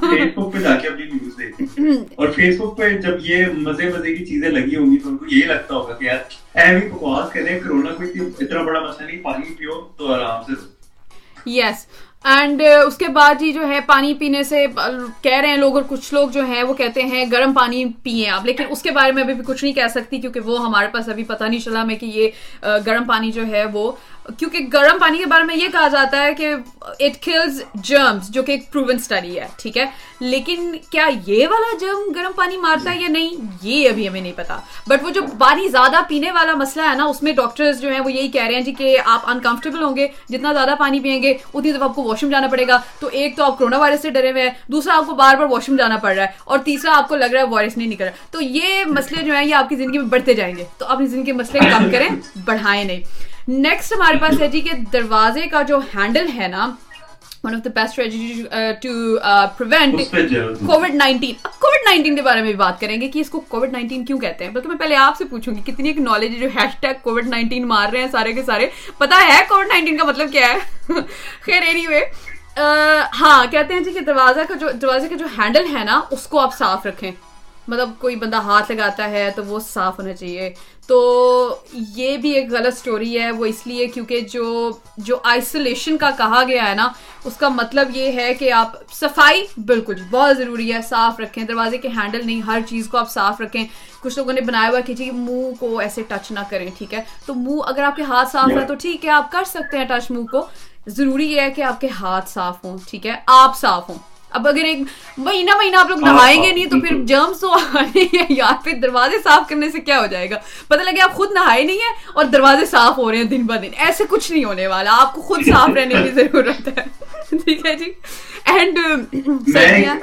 فیس بک پہ جا کے اپنی نیوز دیکھتے اور فیس بک پہ جب یہ مزے مزے کی چیزیں لگی ہوں گی تو ان کو یہی لگتا ہوگا کہ یار اے بھی بکواس کریں کرونا کوئی اتنا بڑا مسئلہ نہیں پانی پیو تو آرام سے یس اینڈ اس کے بعد ہی جو ہے پانی پینے سے کہہ رہے ہیں لوگ اور کچھ لوگ جو ہیں وہ کہتے ہیں گرم پانی پیئیں آپ لیکن اس کے بارے میں ابھی بھی کچھ نہیں کہہ سکتی کیونکہ وہ ہمارے پاس ابھی پتہ نہیں چلا میں کہ یہ گرم پانی جو ہے وہ کیونکہ گرم پانی کے بارے میں یہ کہا جاتا ہے کہ اٹ کلز جرمس جو کہ ایک پروون اسٹڈی ہے، ٹھیک ہے؟ لیکن کیا یہ والا جرم گرم پانی مارتا ہے یا نہیں؟ یہ ابھی ہمیں نہیں پتا۔ بٹ وہ جو پانی زیادہ پینے والا مسئلہ ہے نا، اس میں ڈاکٹرز جو ہیں وہ یہی کہہ رہے ہیں جی کہ آپ انکمفرٹیبل ہوں گے، جتنا زیادہ پانی پئیں گے، اتنی دفعہ آپ کو واش روم جانا پڑے گا۔ تو ایک تو آپ کرونا وائرس سے ڈرے ہوئے ہیں، دوسرا آپ کو بار بار واش روم جانا پڑ رہا ہے، اور تیسرا آپ کو لگ رہا ہے وائرس نہیں نکل رہا تو یہ مسئلے جو ہیں، یہ آپ کی زندگی میں بڑھتے جائیں گے۔ تو اپنی زندگی کے مسئلے کم کریں، بڑھائیں نہیں۔ نیکسٹ ہمارے پاس ہے جی کہ دروازے کا جو ہینڈل ہے نا one of the best to prevent COVID nineteen COVID nineteen کے بارے میں بھی بات کریں گے کہ اس کو کووڈ نائنٹین کیوں کہتے ہیں؟ بلکہ میں پہلے آپ سے پوچھوں گی کتنی ایک نالج جو ہیش ٹیگ کووڈ نائنٹین مار رہے ہیں سارے کے سارے۔ پتا ہے کووڈ نائنٹین کا مطلب کیا ہے؟ خیر اینی وے ہاں کہتے ہیں جی کہ دروازہ کا جو دروازے کا جو ہینڈل ہے نا اس کو آپ صاف رکھیں۔ مطلب کوئی بندہ ہاتھ لگاتا ہے تو وہ صاف ہونا چاہیے۔ تو یہ بھی ایک غلط سٹوری ہے وہ اس لیے کیونکہ جو جو آئسولیشن کا کہا گیا ہے نا اس کا مطلب یہ ہے کہ آپ صفائی بالکل بہت ضروری ہے صاف رکھیں۔ دروازے کے ہینڈل نہیں ہر چیز کو آپ صاف رکھیں۔ کچھ لوگوں نے بنایا ہوا کہ جی منہ کو ایسے ٹچ نہ کریں ٹھیک ہے؟ تو منہ اگر آپ کے ہاتھ صاف ہے تو ٹھیک ہے آپ کر سکتے ہیں ٹچ منہ کو۔ ضروری یہ ہے کہ آپ کے ہاتھ صاف ہوں ٹھیک ہے؟ آپ صاف ہوں۔ اب اگر ایک مہینہ مہینہ آپ لوگ نہائیں گے نہیں تو پھر جرمس تو آنے یا پھر دروازے صاف کرنے سے کیا ہو جائے گا؟ پتہ لگے آپ خود نہائے نہیں ہیں اور دروازے صاف ہو رہے ہیں دن ب دن۔ ایسے کچھ نہیں ہونے والا۔ آپ کو خود صاف رہنے کی ضرورت ہے۔ ٹھیک ہے جی؟ اینڈ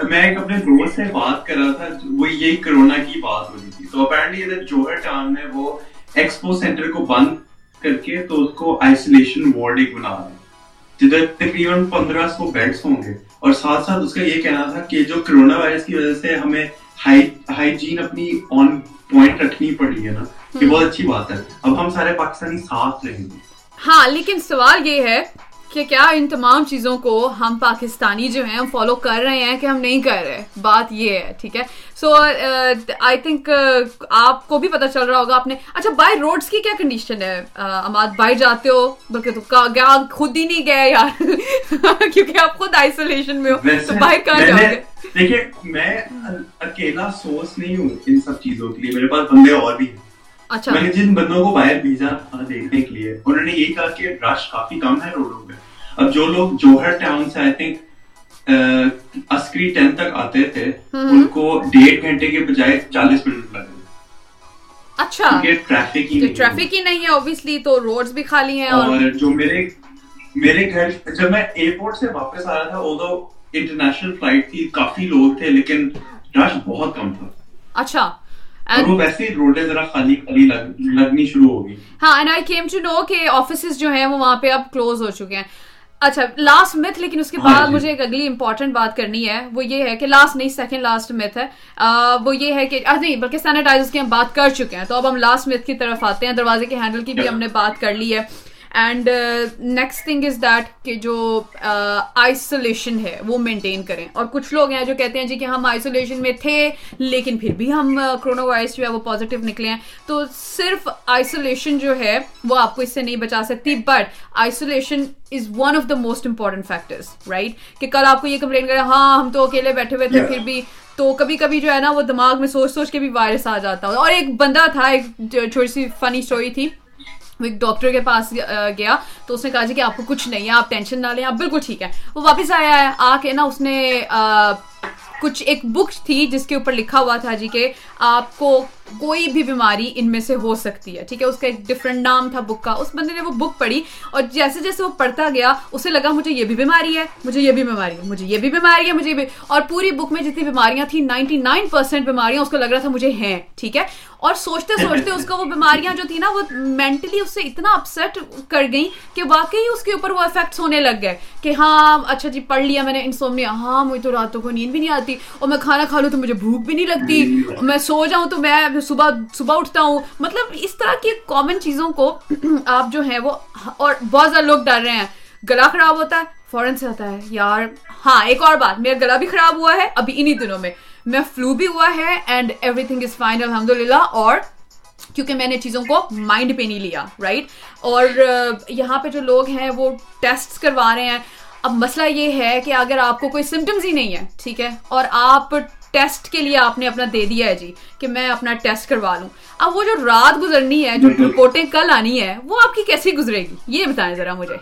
میں ایک اپنے دوست سے بات کر رہا تھا وہ یہی کرونا کی بات ہو رہی تھی۔ تو اپیرنٹلی ادھر جوہر ٹاؤن میں وہ ایکسپو سینٹر کو بند کر کے تو اس کو آئسولیشن وارڈ ایک بنا رہے ہیں جدھر تقریباً پندرہ سو بیڈس ہوں گے۔ اور ساتھ ساتھ اس کا یہ کہنا تھا کہ جو کرونا وائرس کی وجہ سے ہمیں ہائیجین اپنی آن پوائنٹ رکھنی پڑی ہے نا یہ بہت اچھی بات ہے۔ اب ہم سارے پاکستانی صاف رہیں گے۔ ہاں لیکن سوال یہ ہے کہ کیا ان تمام چیزوں کو ہم پاکستانی جو ہیں فالو کر رہے ہیں کہ ہم نہیں کر رہے؟ بات یہ ہے ٹھیک ہے؟ سو آئی تھنک آپ کو بھی پتا چل رہا ہوگا آپ نے اچھا بائی روڈس کی کیا کنڈیشن ہے؟ اماد بائی جاتے ہو؟ بلکہ تو خود ہی نہیں گئے یار؟ کیونکہ آپ خود آئسولیشن میں ہو تو بائی کہاں جاؤ گے؟ دیکھیے میں اکیلا سورس نہیں ہوں ان سب چیزوں کے لیے میرے پاس بندے اور بھی ہیں۔ میں نے جن بندوں کو باہر بھیجا دیکھنے کے لیے انہوں نے یہی کہا کہ رش کافی کم ہے روڈوں پہ اب جو لوگ جوہر ٹاؤن سے آئی تھنک عسکری ٹین تک آتے تھے ان کو ڈیڑھ گھنٹے کے بجائے چالیس منٹ لگے اچھا۔ ٹریفک ہی ٹریفک ہی نہیں ہے اوبیسلی تو روڈز بھی خالی ہیں اور جو میرے میرے گھر جب میں ایئرپورٹ سے واپس آ رہا تھا وہ انٹرنیشنل فلائٹ تھی کافی لوگ تھے لیکن رش بہت کم تھا۔ اچھا۔ ہاں آفیسز جو ہیں وہ وہاں پہ اب کلوز ہو چکے ہیں۔ اچھا لاسٹ متھ لیکن اس کے بعد ہاں جی۔ مجھے ایک اگلی امپورٹنٹ بات کرنی ہے۔ وہ یہ ہے کہ لاسٹ نہیں سیکنڈ لاسٹ متھ ہے۔ وہ یہ ہے کہ نہیں بلکہ سینیٹائزر کی ہم بات کر چکے ہیں۔ تو اب ہم لاسٹ متھ کی طرف آتے ہیں۔ دروازے کے ہینڈل کی بھی ہم نے بات کر لی ہے۔ And next thing is that کہ جو آئسولیشن ہے وہ مینٹین کریں۔ اور کچھ لوگ ہیں جو کہتے ہیں جی کہ ہم آئسولیشن میں تھے لیکن پھر بھی ہم کرونا وائرس جو ہے وہ پازیٹیو نکلے ہیں۔ تو صرف آئسولیشن جو ہے وہ آپ کو اس سے نہیں بچا سکتی but isolation is one of the most important factors right کہ کل آپ کو یہ کمپلین کریں ہاں ہم تو اکیلے بیٹھے ہوئے تھے پھر بھی۔ تو کبھی کبھی جو ہے نا وہ دماغ میں سوچ سوچ کے بھی وائرس آ جاتا۔ اور ایک بندہ تھا ایک چھوٹی سی فنی اسٹوری تھی۔ وہ ایک ڈاکٹر کے پاس گیا تو اس نے کہا جی کہ آپ کو کچھ نہیں ہے، آپ ٹینشن نہ لیں، آپ بالکل ٹھیک ہے وہ واپس آیا ہے آ کے نا اس نے کچھ ایک بک تھی جس کے اوپر لکھا ہوا تھا جی کہ آپ کو کوئی بھی بیماری ان میں سے ہو سکتی ہے ٹھیک ہے؟ اس کا ایک ڈفرنٹ نام تھا بک کا۔ اس بندے نے وہ بک پڑھی اور جیسے جیسے وہ پڑھتا گیا اسے لگا مجھے یہ بھی بیماری ہے مجھے یہ بھی بیماری ہے مجھے یہ بھی بیماری ہے مجھے بھی۔ اور پوری بک میں جتنی بیماریاں تھیں نائنٹی نائن پرسینٹ بیماریاں اس کو لگ رہا تھا مجھے ہیں ٹھیک ہے؟ اور سوچتے سوچتے اس کو وہ بیماریاں جو تھی نا وہ مینٹلی اس سے اتنا اپسٹ کر گئی کہ واقعی اس کے اوپر وہ افیکٹس ہونے لگ گئے کہ ہاں اچھا جی پڑھ لیا میں نے انسومنیا ہاں مجھے تو راتوں کو نیند بھی نہیں آتی اور میں کھانا کھا لوں تو مجھے بھوک بھی نہیں لگتی میں سو جاؤں تو میں صبح صبح اٹھتا ہوں۔ مطلب اس طرح کی کامن چیزوں کو آپ جو ہیں وہ اور بہت زیادہ لوگ ڈر رہے ہیں۔ گلا خراب ہوتا ہے، فوراً سے ہوتا ہے۔ یار ہاں ایک اور بات، میرا گلا بھی خراب ہوا ہے ابھی انہی دنوں میں۔ میں فلو بھی ہوا ہے and everything is fine الحمد للہ اور کیونکہ میں نے چیزوں کو مائنڈ پہ نہیں لیا رائٹ اور یہاں پہ جو لوگ ہیں وہ ٹیسٹ کروا رہے ہیں۔ اب مسئلہ یہ ہے کہ اگر آپ کو کوئی سمٹمز ہی نہیں ہے، ٹھیک ہے؟ اور آپ ٹیسٹ کے لیے آپ نے اپنا دے دیا ہے جی کہ میں اپنا ٹیسٹ کروا لوں۔ اب وہ جو رات گزرنی ہے جو رپورٹیں کل آنی ہے وہ آپ کی کیسی گزرے گی؟ یہ بتائیں ذرا مجھے۔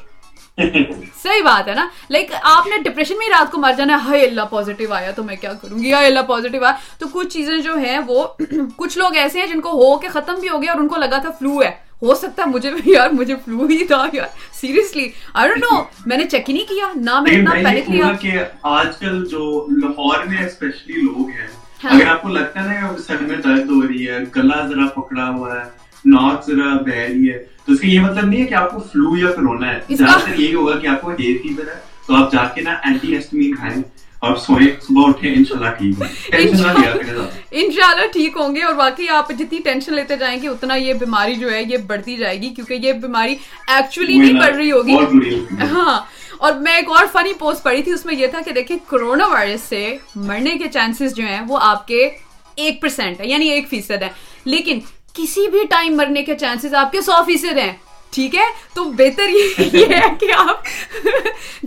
صحیح بات ہے نا؟ لائک آپ نے ڈپریشن میں رات کو مر جانا ہے اللہ پازیٹیو آیا تو میں کیا کروں گی؟ ہائی اللہ پازیٹیو آیا۔ تو کچھ چیزیں جو ہیں وہ کچھ لوگ ایسے ہیں جن کو ہو کے ختم بھی ہو گیا اور ان کو لگا تھا فلو ہے۔ ہو سکتا ہے مجھے بھی یار مجھے فلو ہی تھا یار۔ سیریسلی آئی ڈونٹ نو میں نے چیک ہی نہیں کیا نہ میں اتنا پینک لیا کہ آج کل جو لاہور میں اسپیشلی لوگ ہیں اگر آپ کو لگتا ہے نا سر میں درد ہو رہی ہے گلا ذرا پکڑا ہوا ہے ناک ذرا بہ رہی ہے تو اس کا یہ مطلب نہیں ہے کہ آپ کو فلو یا کرونا ہے۔ زیادہ تر یہی ہوگا کہ آپ کو ہیئر فیور ہے تو آپ جا کے نا اینٹی ہسٹمین کھائیں۔ اور سوئیں صبح انشاءاللہ ٹھیک ہوں۔ انشاءاللہ ٹھیک ہوں گے اور باقی آپ جتنی ٹینشن لیتے جائیں گے اتنا یہ بیماری جو ہے یہ بڑھتی جائے گی کیونکہ یہ بیماری ایکچولی نہیں بڑھ رہی ہوگی۔ ہاں۔ اور میں ایک اور فنی پوسٹ پڑھی تھی اس میں یہ تھا کہ دیکھیں کرونا وائرس سے مرنے کے چانسز جو ہیں وہ آپ کے ایک پرسینٹ ہے یعنی ایک فیصد ہے لیکن کسی بھی ٹائم مرنے کے چانسز آپ کے سو فیصد ہیں۔ ٹھیک ہے؟ تو بہتر یہ ہے کہ آپ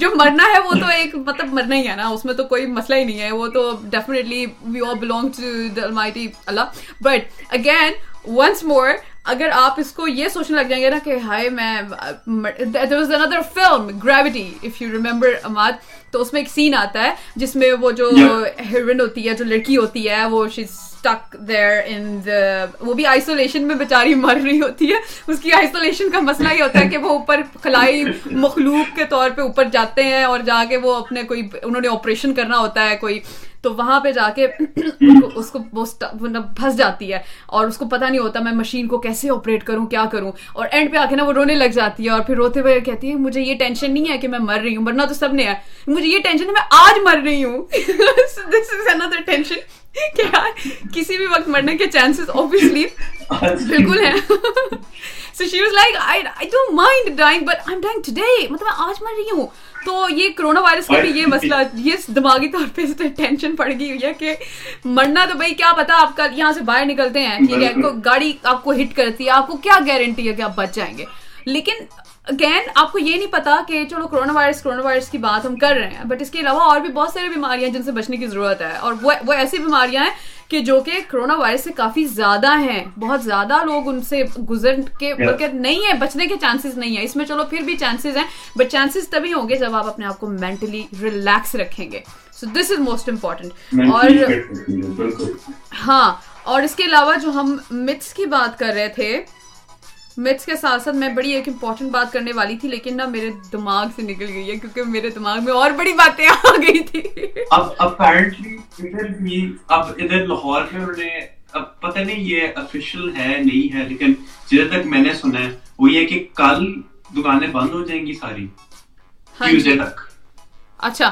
جو مرنا ہے وہ تو ایک مطلب مرنا ہی ہے نا اس میں تو کوئی مسئلہ ہی نہیں ہے وہ تو definitely we are belong to almighty Allah but again once more اگر آپ اس کو یہ سوچنے لگ جائیں گے نا کہ ہائے میں اندر film Gravity if you remember Imad تو اس میں ایک سین آتا ہے جس میں وہ جو ہیروئن ہوتی ہے جو لڑکی ہوتی ہے وہ اسٹک دیر ان وہ بھی آئسولیشن میں بیچاری مر رہی ہوتی ہے۔ اس کی آئسولیشن کا مسئلہ یہ ہوتا ہے کہ وہ اوپر خلائی مخلوق کے طور پہ اوپر جاتے ہیں اور جا کے وہ اپنے کوئی، انہوں نے آپریشن کرنا ہوتا ہے کوئی۔ تو وہاں پہ جا کے اس کو پھنس جاتی ہے اور اس کو پتا نہیں ہوتا میں مشین کو کیسے آپریٹ کروں، کیا کروں۔ اور اینڈ پہ آ کے نا وہ رونے لگ جاتی ہے اور پھر روتے ہوئے کہتی ہے، مجھے یہ ٹینشن نہیں ہے کہ میں مر رہی ہوں مرنا تو سب نے ہے۔ مجھے یہ ٹینشن ہے، میں آج مر رہی ہوں۔ دس از اندر ٹینشن کسی بھی وقت مرنے کے چانسز اوبیسلی بالکل ہیں۔ So she was like I don't mind dying but I am dying today مطلب آج مر رہی ہوں۔ تو یہ کرونا وائرس کا بھی یہ مسئلہ یہ دماغی طور پہ ٹینشن پڑ گئی ہوئی ہے کہ مرنا تو بھائی کیا پتا آپ کا یہاں سے باہر نکلتے ہیں۔ ٹھیک ہے گاڑی آپ کو ہٹ کرتی ہے آپ کو کیا گارنٹی ہے کہ آپ بچ جائیں گے؟ لیکن اگین آپ کو یہ نہیں پتا کہ چلو کرونا وائرس کرونا وائرس کی بات ہم کر رہے ہیں بٹ اس کے علاوہ اور بھی بہت ساری بیماریاں جن سے بچنے کی ضرورت ہے۔ اور وہ ایسی بیماریاں ہیں کہ جو کہ کرونا وائرس سے کافی زیادہ ہیں۔ بہت زیادہ لوگ ان سے گزر کے بلکہ نہیں ہے بچنے کے چانسز نہیں ہے اس میں چلو پھر بھی چانسز ہیں بٹ چانسز تبھی ہوں گے جب آپ اپنے آپ کو مینٹلی ریلیکس رکھیں گے۔ سو دس از موسٹ امپورٹینٹ اور ہاں اور اس کے علاوہ جو ہم متس کی بات کر رہے تھے متس کے ساتھ ساتھ میں بڑی ایک امپورٹنٹ بات کرنے والی تھی لیکن نا میرے دماغ سے نکل گئی ہے کیونکہ میرے دماغ میں اور بڑی باتیں آ گئی تھی اب اپیرنٹلی ادھر بھی اب ادھر لاہور میں انہوں نے اب پتہ نہیں یہ افیشل ہے نہیں ہے لیکن جہاں تک میں نے سنا ہے وہ یہ کہ کل دکانیں بند ہو جائیں گی ساری۔ ٹیوزڈے تک۔ اچھا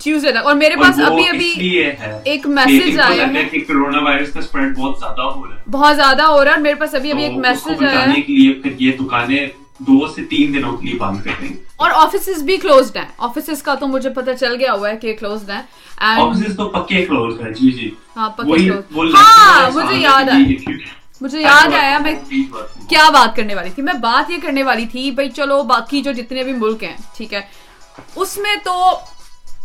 ٹیوزڈے تک اور میرے پاس ابھی ابھی ایک میسج آیا ہے کہ کرونا وائرس کا سپریڈ بہت زیادہ ہو رہا ہے بہت زیادہ ہو رہا ہے میرے پاس ابھی ابھی ایک میسج آیا ہے کے لیے پھر یہ دکانیں دو سے تین دنوں کے لیے بند کر دیں اور آفیسز بھی کلوزڈ ہیں آفیسز کا تو مجھے پتہ چل گیا ہوا ہے کہ کلوزڈ ہیں آفیسز تو پکے کلوز ہیں جی جی ہاں پکے کلوز ہاں مجھے یاد آیا مجھے یاد آیا میں کیا بات کرنے والی تھی میں بات یہ کرنے والی تھی بھائی چلو باقی جو جتنے بھی ملک ہیں ٹھیک ہے اس میں تو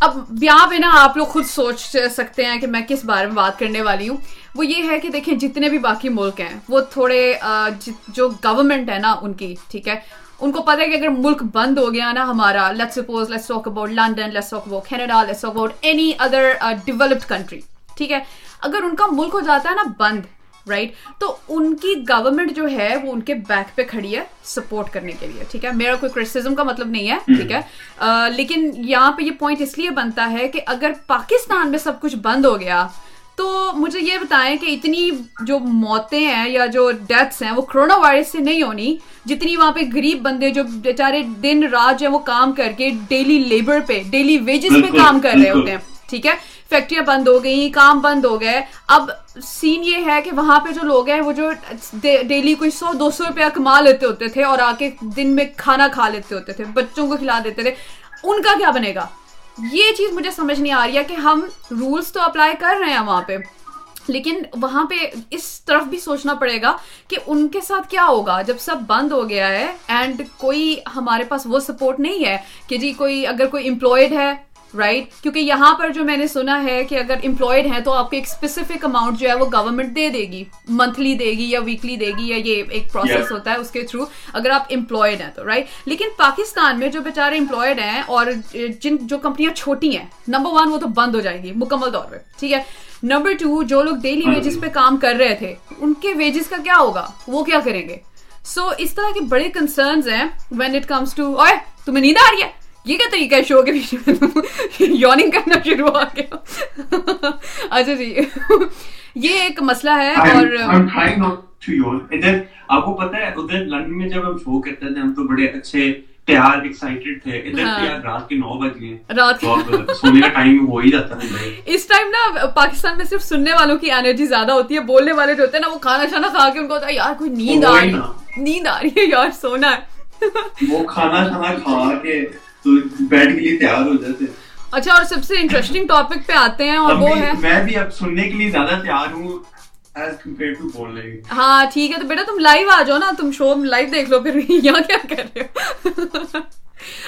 اب یہاں پہ نا آپ لوگ خود سوچ سکتے ہیں کہ میں کس بارے میں بات کرنے والی ہوں۔ وہ یہ ہے کہ دیکھیں جتنے بھی باقی ملک ہیں، وہ تھوڑے جو گورنمنٹ ہے نا ان کی، ٹھیک ہے؟ ان کو پتا ہے کہ اگر ملک بند ہو گیا نا ہمارا let suppose let's talk about London let's talk about Canada let's talk about any other developed country ٹھیک ہے؟ اگر ان کا ملک ہو جاتا ہے نا بند رائٹ تو ان کی گورنمنٹ جو ہے وہ ان کے بیک پہ کھڑی ہے سپورٹ کرنے کے لیے ٹھیک ہے؟ میرا کوئی کرٹیسزم کا مطلب نہیں ہے ٹھیک ہے؟ لیکن یہاں پہ یہ پوائنٹ اس لیے بنتا ہے کہ اگر پاکستان میں سب کچھ بند ہو گیا تو مجھے یہ بتائیں کہ اتنی جو موتیں ہیں یا جو ڈیتھس ہیں وہ کرونا وائرس سے نہیں ہونی جتنی وہاں پہ غریب بندے جو بیچارے دن رات جو ہے وہ کام کر کے ڈیلی لیبر پہ ڈیلی ویجز پہ کام کر رہے ہوتے ہیں۔ ٹھیک ہے؟ فیکٹریاں بند ہو گئی کام بند ہو گئے۔ اب سین یہ ہے کہ وہاں پہ جو لوگ ہیں، وہ جو ڈیلی کوئی سو، دو سو روپیہ کما لیتے ہوتے تھے اور آ کے دن میں کھانا کھا لیتے ہوتے تھے، بچوں کو کھلا دیتے تھے، ان کا کیا بنے گا؟ یہ چیز مجھے سمجھ نہیں آ رہی ہے کہ ہم رولس تو اپلائی کر رہے ہیں وہاں پہ، لیکن وہاں پہ اس طرف بھی سوچنا پڑے گا کہ ان کے ساتھ کیا ہوگا۔ جب سب بند ہو گیا ہے اینڈ کوئی ہمارے پاس وہ سپورٹ نہیں ہے کہ جی کوئی، اگر کوئی امپلائڈ ہے رائٹ کیونکہ یہاں پر جو میں نے سنا ہے کہ اگر امپلائڈ ہیں تو آپ کو ایک اسپیسیفک اماؤنٹ جو ہے وہ گورنمنٹ دے دے گی منتھلی دے گی یا ویکلی دے گی یا یہ ایک پروسیس ہوتا ہے اس کے تھرو اگر آپ امپلائڈ ہیں تو رائٹ لیکن پاکستان میں جو بیچارے امپلائڈ ہیں اور جن جو کمپنیاں چھوٹی ہیں نمبر ون وہ تو بند ہو جائیں گی مکمل طور پہ ٹھیک ہے؟ نمبر ٹو جو لوگ ڈیلی ویجز پہ کام کر رہے تھے ان کے ویجز کا کیا ہوگا؟ وہ کیا کریں گے؟ سو اس طرح کے بڑے کنسرنز ہیں when it comes to away تمہیں نیند آ رہی ہے؟ یہ کیا طریقہ ہے شو کے پیچھے میں یوننگ کرنا شروع ہو گیا۔ اچھا جی۔ یہ ایک مسئلہ ہے اور آپ کو پتا ہے ادھر لندن میں جب ہم شو کرتے تھے ہم تو بڑے اچھے تیار ایکسائٹیڈ تھے۔ ادھر ہاں۔ رات کے نو بج گئے۔ رات سونے کا ٹائم ہو ہی جاتا ہے۔ اس ٹائم نا پاکستان میں صرف سننے والوں کی انرجی زیادہ ہوتی ہے بولنے والے جو ہوتے ہیں نا وہ کھانا شانا کھا کے ان کو ہوتا ہے یار کوئی نیند آ رہی نیند آ رہی ہے یار سونا ہے۔ وہ کھانا شانا کھا کے تو بیٹھ کے لیے تیار ہو جاتے اچھا اور سب سے انٹرسٹنگ ٹاپک پہ آتے ہیں اور وہ ہے میں بھی اب سننے کے لیے زیادہ تیار ہوں ہاں ٹھیک ہے۔ تو بیٹا تم لائیو آ جاؤ نا تم شو لائیو دیکھ لو پھر۔ یہاں کیا کر رہے ہو؟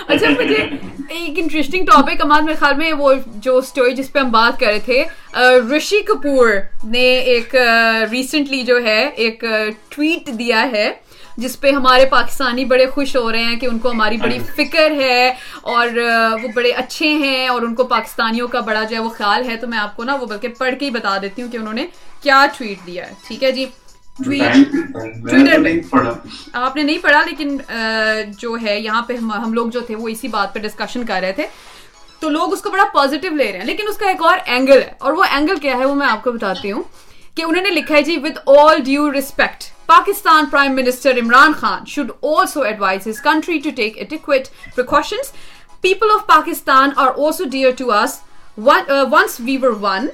اچھا مجھے ایک انٹرسٹنگ ٹاپک ہمارے میرے خیال میں وہ جو اسٹوری جس پہ ہم بات کر رہے تھے رشی کپور نے ایک ریسنٹلی جو ہے ایک ٹویٹ دیا ہے۔ جس پہ ہمارے پاکستانی بڑے خوش ہو رہے ہیں کہ ان کو ہماری بڑی فکر ہے اور وہ بڑے اچھے ہیں اور ان کو پاکستانیوں کا بڑا جو ہے وہ خیال ہے تو میں آپ کو نا وہ بلکہ پڑھ کے ہی بتا دیتی ہوں کہ انہوں نے کیا ٹویٹ دیا ہے۔ ٹھیک ہے جی۔ آپ نے نہیں پڑھا لیکن جو ہے یہاں پہ ہم لوگ جو تھے وہ اسی بات پہ ڈسکشن کر رہے تھے۔ تو لوگ اس کو بڑا پازیٹیو لے رہے ہیں۔ لیکن اس کا ایک اور اینگل ہے اور وہ اینگل کیا ہے وہ میں آپ کو بتاتی ہوں۔ کہ انہوں نے لکھا ہے جی with all due respect Pakistan prime minister Imran Khan should also advise his country to take adequate precautions people of Pakistan are also dear to us once we were one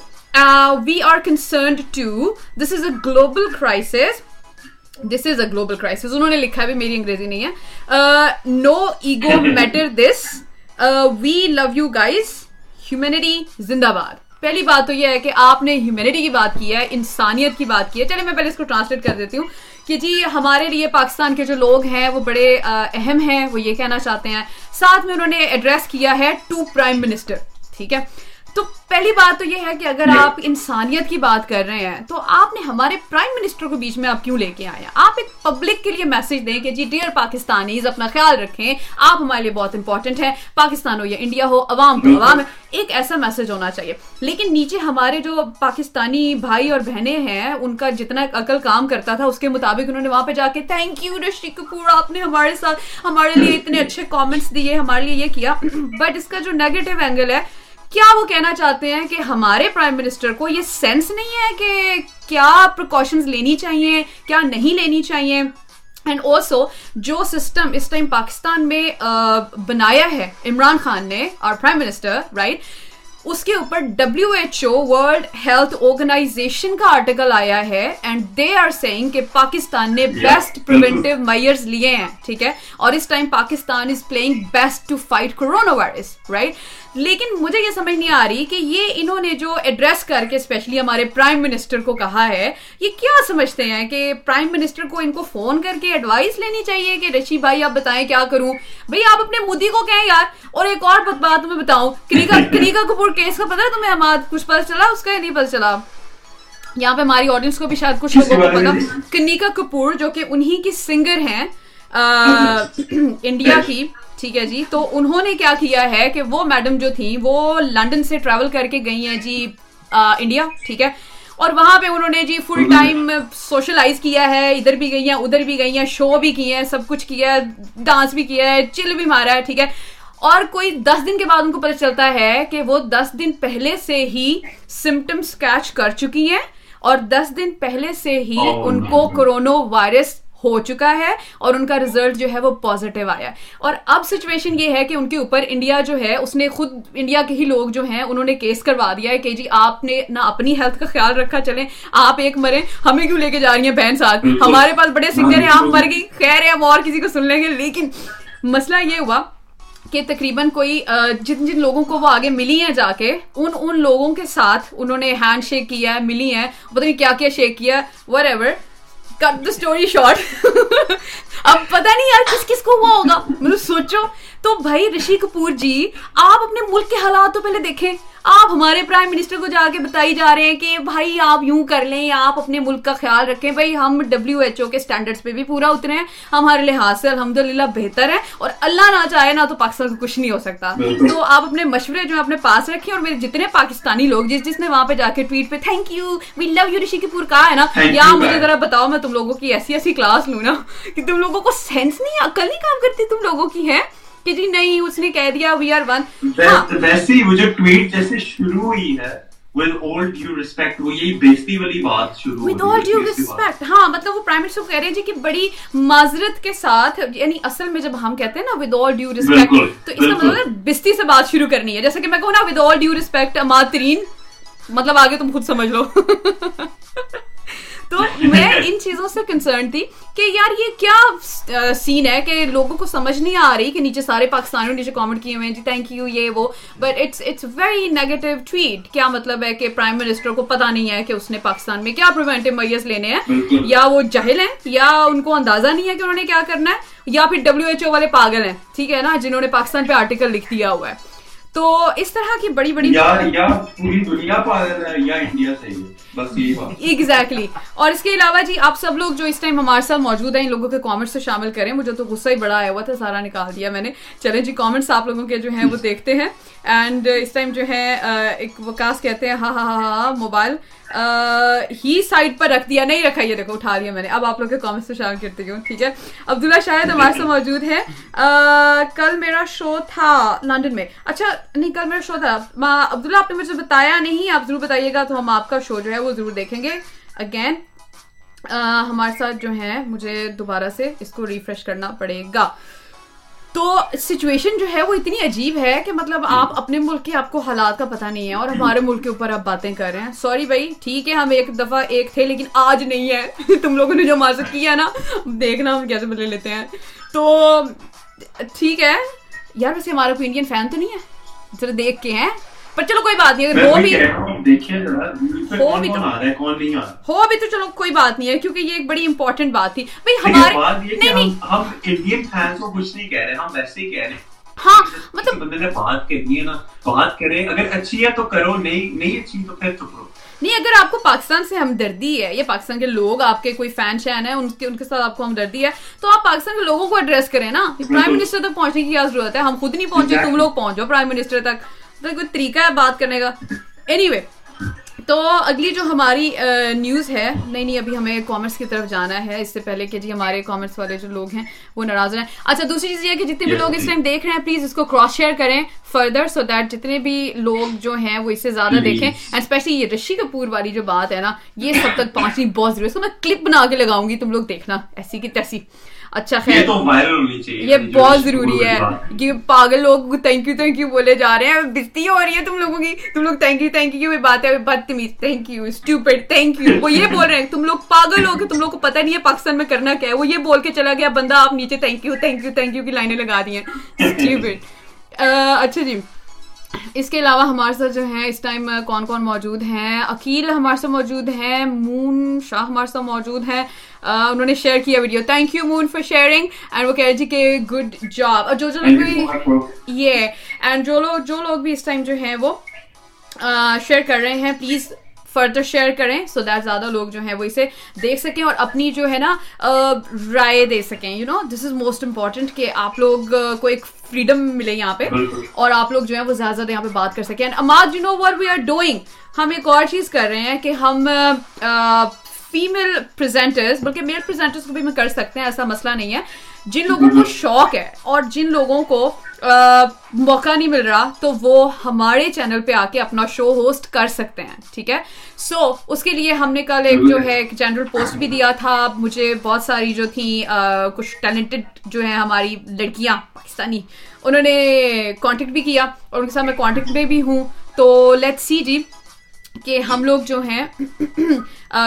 we are concerned to this is a global crisis this is a global crisis انہوں نے لکھا بھی میری انگریزی نہیں ہے no ego matter this we love you guys humanity زندہ باد پہلی بات تو یہ ہے کہ آپ نے ہیومینٹی کی بات کی ہے، انسانیت کی بات کی ہے۔ چلے میں پہلے اس کو ٹرانسلیٹ کر دیتی ہوں کہ جی ہمارے لیے پاکستان کے جو لوگ ہیں، وہ بڑے اہم ہیں، وہ یہ کہنا چاہتے ہیں۔ ساتھ میں انہوں نے ایڈریس کیا ہے ٹو پرائم منسٹر ٹھیک ہے؟ تو پہلی بات تو یہ ہے کہ اگر آپ انسانیت کی بات کر رہے ہیں تو آپ نے ہمارے پرائم منسٹر کو بیچ میں آپ کیوں لے کے آئے؟ ہیں آپ ایک پبلک کے لیے میسج دیں کہ جی ڈیئر پاکستانیز اپنا خیال رکھیں آپ ہمارے لیے بہت امپورٹنٹ ہیں پاکستان ہو یا انڈیا ہو عوام تو عوام ہے ایک ایسا میسج ہونا چاہیے۔ لیکن نیچے ہمارے جو پاکستانی بھائی اور بہنیں ہیں ان کا جتنا عقل کام کرتا تھا اس کے مطابق انہوں نے وہاں پہ جا کے تھینک یو رشی کپور آپ نے ہمارے ساتھ ہمارے لیے اتنے اچھے کامنٹس دیے ہمارے لیے یہ کیا۔ بٹ اس کا جو نیگیٹو اینگل ہے کیا وہ کہنا چاہتے ہیں کہ ہمارے پرائم منسٹر کو یہ سینس نہیں ہے کہ کیا پریکاشنز لینی چاہیے، کیا نہیں لینی چاہیے؟ اینڈ آلسو جو سسٹم اس ٹائم پاکستان میں بنایا ہے، عمران خان نے اور پرائم منسٹر رائٹ اس کے اوپر W H O world health organization کا آرٹیکل آیا ہے اینڈ دے آر سیئنگ کہ پاکستان نے بیسٹ پریونٹیو میئرز لیے ہیں ٹھیک ہے؟ اور اس time Pakistan is playing best to fight corona virus right لیکن مجھے یہ سمجھ نہیں آ رہی کہ یہ انہوں نے جو ایڈریس کر کے اسپیشلی ہمارے پرائم منسٹر کو کہا ہے یہ کیا سمجھتے ہیں کہ پرائم منسٹر کو ان کو فون کر کے ایڈوائس لینی چاہیے کہ رشی بھائی آپ بتائیں کیا کروں؟ بھائی آپ اپنے مودی کو کہیں یار اور ایک اور بات تمہیں بتاؤں کنیکا کپور کیس کا پتا ہے تمہیں ہمارا کچھ پتا چلا؟ اس کا نہیں پتا چلا۔ یہاں پہ ہماری آڈینس کو بھی شاید کچھ لوگوں کو پتا۔ کنیکا کپور جو کہ انہی کی سنگر ہیں انڈیا کی ٹھیک ہے جی۔ تو انہوں نے کیا کیا ہے کہ وہ میڈم جو تھی وہ لنڈن سے ٹریول کر کے گئی ہیں جی انڈیا ٹھیک ہے۔ اور وہاں پہ انہوں نے جی فل ٹائم سوشلائز کیا ہے ادھر بھی گئی ہیں ادھر بھی گئی ہیں شو بھی کیے ہیں سب کچھ کیا ہے ڈانس بھی کیا ہے چل بھی مارا ہے ٹھیک ہے۔ اور کوئی دس دن کے بعد ان کو پتہ چلتا ہے کہ وہ دس دن پہلے سے ہی سمٹمس کیچ کر چکی ہیں اور دس دن پہلے سے ہی ان کو کرونا وائرس ہو چکا ہے اور ان کا ریزلٹ جو ہے وہ پازیٹیو آیا اور اب سچویشن یہ ہے کہ ان کے اوپر انڈیا جو ہے اس نے خود انڈیا کے ہی لوگ جو ہیں انہوں نے کیس کروا دیا ہے کہ جی آپ نے نہ اپنی ہیلتھ کا خیال رکھا چلیں آپ ایک مرے ہمیں کیوں لے کے جا رہی ہیں بہن ساتھ؟ ہمارے پاس بڑے سنگر ہیں آپ مر گئی خیر ہے ہم اور کسی کو سن لیں گے لیکن مسئلہ یہ ہوا کہ تقریباً کوئی جن جن لوگوں کو وہ آگے ملی ہیں جا کے، ان ان لوگوں کے ساتھ انہوں نے ہینڈ شیک کیا ہے، ملی ہیں، پتہ نہیں کیا کیا شیک کیا whatever cut the story short اب پتا نہیں یار کس کس کو ہوا ہوگا مطلب سوچو تو بھائی رشی کپور جی آپ اپنے ملک کے حالات تو پہلے دیکھیں آپ ہمارے پرائم منسٹر کو جا کے بتائی جا رہے ہیں کہ بھائی آپ یوں کر لیں آپ اپنے ملک کا خیال رکھیں بھائی ہم ڈبلیو ایچ او کے اسٹینڈرڈ پہ بھی پورا اترے ہیں ہمارے لحاظ سے الحمد للہ بہتر ہے اور اللہ نہ چاہے نہ تو پاکستان کو کچھ نہیں ہو سکتا تو آپ اپنے مشورے جو اپنے پاس رکھیں اور میرے جتنے پاکستانی لوگ جس جس نے وہاں پہ جا کے ٹویٹ پہ thank you we love you Rishi Kapoor کہا ہے نا یا مجھے ذرا بتاؤ میں تم لوگوں کی ایسی ایسی کلاس لوں نا کہ تم لوگوں کو سینس نہیں عقل نہیں کام کرتی تم لوگوں کی ہے کہ جی نہیں اس نے کہہ دیا وی آر ون ویسے ہی وہ جو ٹویٹ جیسے شروع ہوئی ہے ہاں مطلب وہ پرائم منسٹر کہہ رہے جی کہ بڑی معذرت کے ساتھ یعنی اصل میں جب ہم کہتے ہیں نا ود آل ڈیو ریسپیکٹ تو اس کا مطلب بستی سے بات شروع کرنی ہے۔ جیسے کہ میں کہوں نا with all due respect Imad Tareen مطلب آگے تم خود سمجھ لو۔ تو میں ان چیزوں سے کنسرن تھی کہ یار یہ کیا سین ہے کہ لوگوں کو سمجھ نہیں آ رہی کہ نیچے سارے پاکستانیوں نیچے کامنٹ کیے ہوئے ہیں جی تھینک یو یہ وہ۔ But it's it's very negative tweet کیا مطلب ہے کہ پرائم منسٹر کو پتا نہیں ہے کہ اس نے پاکستان میں کیا پریونٹیو میئرس لینے ہیں؟ یا وہ جہل ہیں؟ یا ان کو اندازہ نہیں ہے کہ انہوں نے کیا کرنا ہے؟ یا پھر ڈبلو ایچ او والے پاگل ہیں؟ ٹھیک ہے نا؟ جنہوں نے پاکستان پہ آرٹیکل لکھ دیا ہوا ہے۔ تو اس طرح کی بڑی بڑی ایگزیکٹلی اور اس کے علاوہ جی آپ سب لوگ جو اس ٹائم ہمارے ساتھ موجود ہیں ان لوگوں کے کامنٹس سے شامل کریں۔ مجھے تو غصہ ہی بڑا آیا ہوا تھا سارا نکال دیا میں نے۔ چلیں جی کامنٹس آپ لوگوں کے جو ہیں وہ دیکھتے ہیں۔ اینڈ اس ٹائم جو ہے ایک وکاس کہتے ہیں ہاں ہاں ہاں ہاں موبائل ہی سائڈ پر رکھ دیا، نہیں رکھا، یہ دیکھو، اٹھا لیا میں نے۔ اب آپ لوگ کے کامنٹس سے شامل کرتی ہوں ٹھیک ہے۔ عبداللہ شاید ہمارے ساتھ موجود ہے کل میرا شو تھا لنڈن میں۔ اچھا نہیں، کل میرا شو تھا۔ عبداللہ، آپ نے مجھے بتایا نہیں، آپ ضرور بتائیے گا تو ہم آپ کا شو جو ہے وہ ضرور دیکھیں گے۔ اگین ہمارے ساتھ جو ہے مجھے دوبارہ سے اس کو ریفریش کرنا پڑے گا۔ تو سچویشن جو ہے وہ اتنی عجیب ہے کہ مطلب آپ اپنے ملک کے آپ کو حالات کا پتہ نہیں ہے اور ہمارے ملک کے اوپر آپ باتیں کر رہے ہیں۔ سوری بھائی ٹھیک ہے ہم ایک دفعہ ایک تھے لیکن آج نہیں ہے۔ تم لوگوں نے جو ساتھ کیا نا دیکھنا ہم کیسے بدلے لیتے ہیں۔ تو ٹھیک ہے۔ یار ویسے ہمارا کوئی انڈین فین تو نہیں ہے؟ ذرا دیکھ کے ہیں۔ پر چلو کوئی بات نہیں ہو بھی ہو بھی تو چلو کوئی بات نہیں ہے کیونکہ یہ ایک بڑی امپورٹنٹ بات تھی بھائی ہمارے نہیں نہیں ہم انڈین فینس کو کچھ نہیں کہہ رہے ہم ویسے ہی کہہ رہے ہیں ہاں مطلب بندے نے بات کرنی ہے نا بات کریں اگر اچھی ہے تو کرو نہیں نہیں اچھی تو پھر چپ رہو نہیں اگر آپ کو پاکستان سے ہمدردی ہے یا پاکستان کے لوگ آپ کے کوئی فین شین ہے ان کے ان کے ساتھ آپ کو ہمدردی ہے تو آپ پاکستان کے لوگوں کو ایڈریس کریں نا پرائم منسٹر تک پہنچنے کی کیا ضرورت ہے ہم خود نہیں پہنچے تم لوگ پہنچو پرائم منسٹر تک تو کوئی طریقہ ہے بات کرنے کا. اینی وے تو اگلی جو ہماری نیوز ہے نہیں نہیں ابھی ہمیں کامرس کی طرف جانا ہے. اس سے پہلے کہ جی ہمارے کامرس والے جو لوگ ہیں وہ ناراض ہیں. اچھا دوسری چیز یہ کہ جتنے بھی لوگ اس ٹائم دیکھ رہے ہیں پلیز اس کو کراس شیئر کریں فردر سو دیٹ جتنے بھی لوگ جو ہیں وہ اس سے زیادہ دیکھیں. اینڈ اسپیشلی یہ رشی کپور والی جو بات ہے نا یہ سب تک پہنچنی بہت ضروری ہے. تو میں کلپ بنا کے لگاؤں گی تم لوگ دیکھنا. ایسی کی تیسی. اچھا خیر۔ یہ بہت ضروری ہے کہ پاگل لوگ تھینک یو تھینک یو بولے جا رہے ہیں۔ بستی ہو رہی ہے تم لوگوں کی۔ تم لوگ تھینک یو تھینک یو بات ہے۔ بدتمیز thank you stupid thank you وہ یہ بول رہے ہیں۔ تم لوگ پاگل ہو کہ تم لوگ کو پتہ نہیں ہے پاکستان میں کرنا کیا ہے۔ وہ یہ بول کے چلا گیا بندہ آپ نیچے thank you thank you thank you کی لائنیں لگا دی ہیں۔ اسٹوپڈ اچھا جی۔ اس کے علاوہ ہمارے ساتھ جو ہیں اس ٹائم کون کون موجود ہیں؟ عقیل ہمارے ساتھ موجود ہیں مون شاہ ہمارے ساتھ موجود ہیں۔ انہوں نے شیئر کیا video thank you Moon for sharing and وہ کہہ جی کہ گڈ جاب اور جو جو لوگ بھی یہ اینڈ جو لوگ جو لوگ بھی اس ٹائم جو ہیں وہ شیئر کر رہے ہیں پلیز فردر شیئر کریں سو دیٹ زیادہ لوگ جو ہیں وہ اسے دیکھ سکیں اور اپنی جو ہے نا رائے دے سکیں. You know this is most important کہ آپ لوگ کو ایک فریڈم ملے یہاں پہ۔ اور آپ لوگ جو ہے وہ زیادہ زیادہ یہاں پہ بات کر سکیں۔ Imad you know what we are doing ہم ایک اور چیز کر رہے ہیں کہ ہم فیمل پریزنٹرز بلکہ میل پریزنٹرز کو بھی میں کر سکتے ہیں، ایسا مسئلہ نہیں ہے۔ جن لوگوں کو شوق ہے اور جن لوگوں کو موقع نہیں مل رہا، تو وہ ہمارے چینل پہ آ کے اپنا شو ہوسٹ کر سکتے ہیں، ٹھیک ہے؟ سو اس کے لیے ہم نے کل ایک جو ہے، ایک جنرل پوسٹ بھی دیا تھا۔ مجھے بہت ساری جو تھیں کچھ ٹیلنٹڈ جو ہیں ہماری لڑکیاں، پاکستانی، انہوں نے کانٹیکٹ بھی کیا اور ان کے ساتھ میں کانٹیکٹ میں بھی ہوں۔ تو لیٹ سی جی۔ کہ ہم لوگ جو ہیں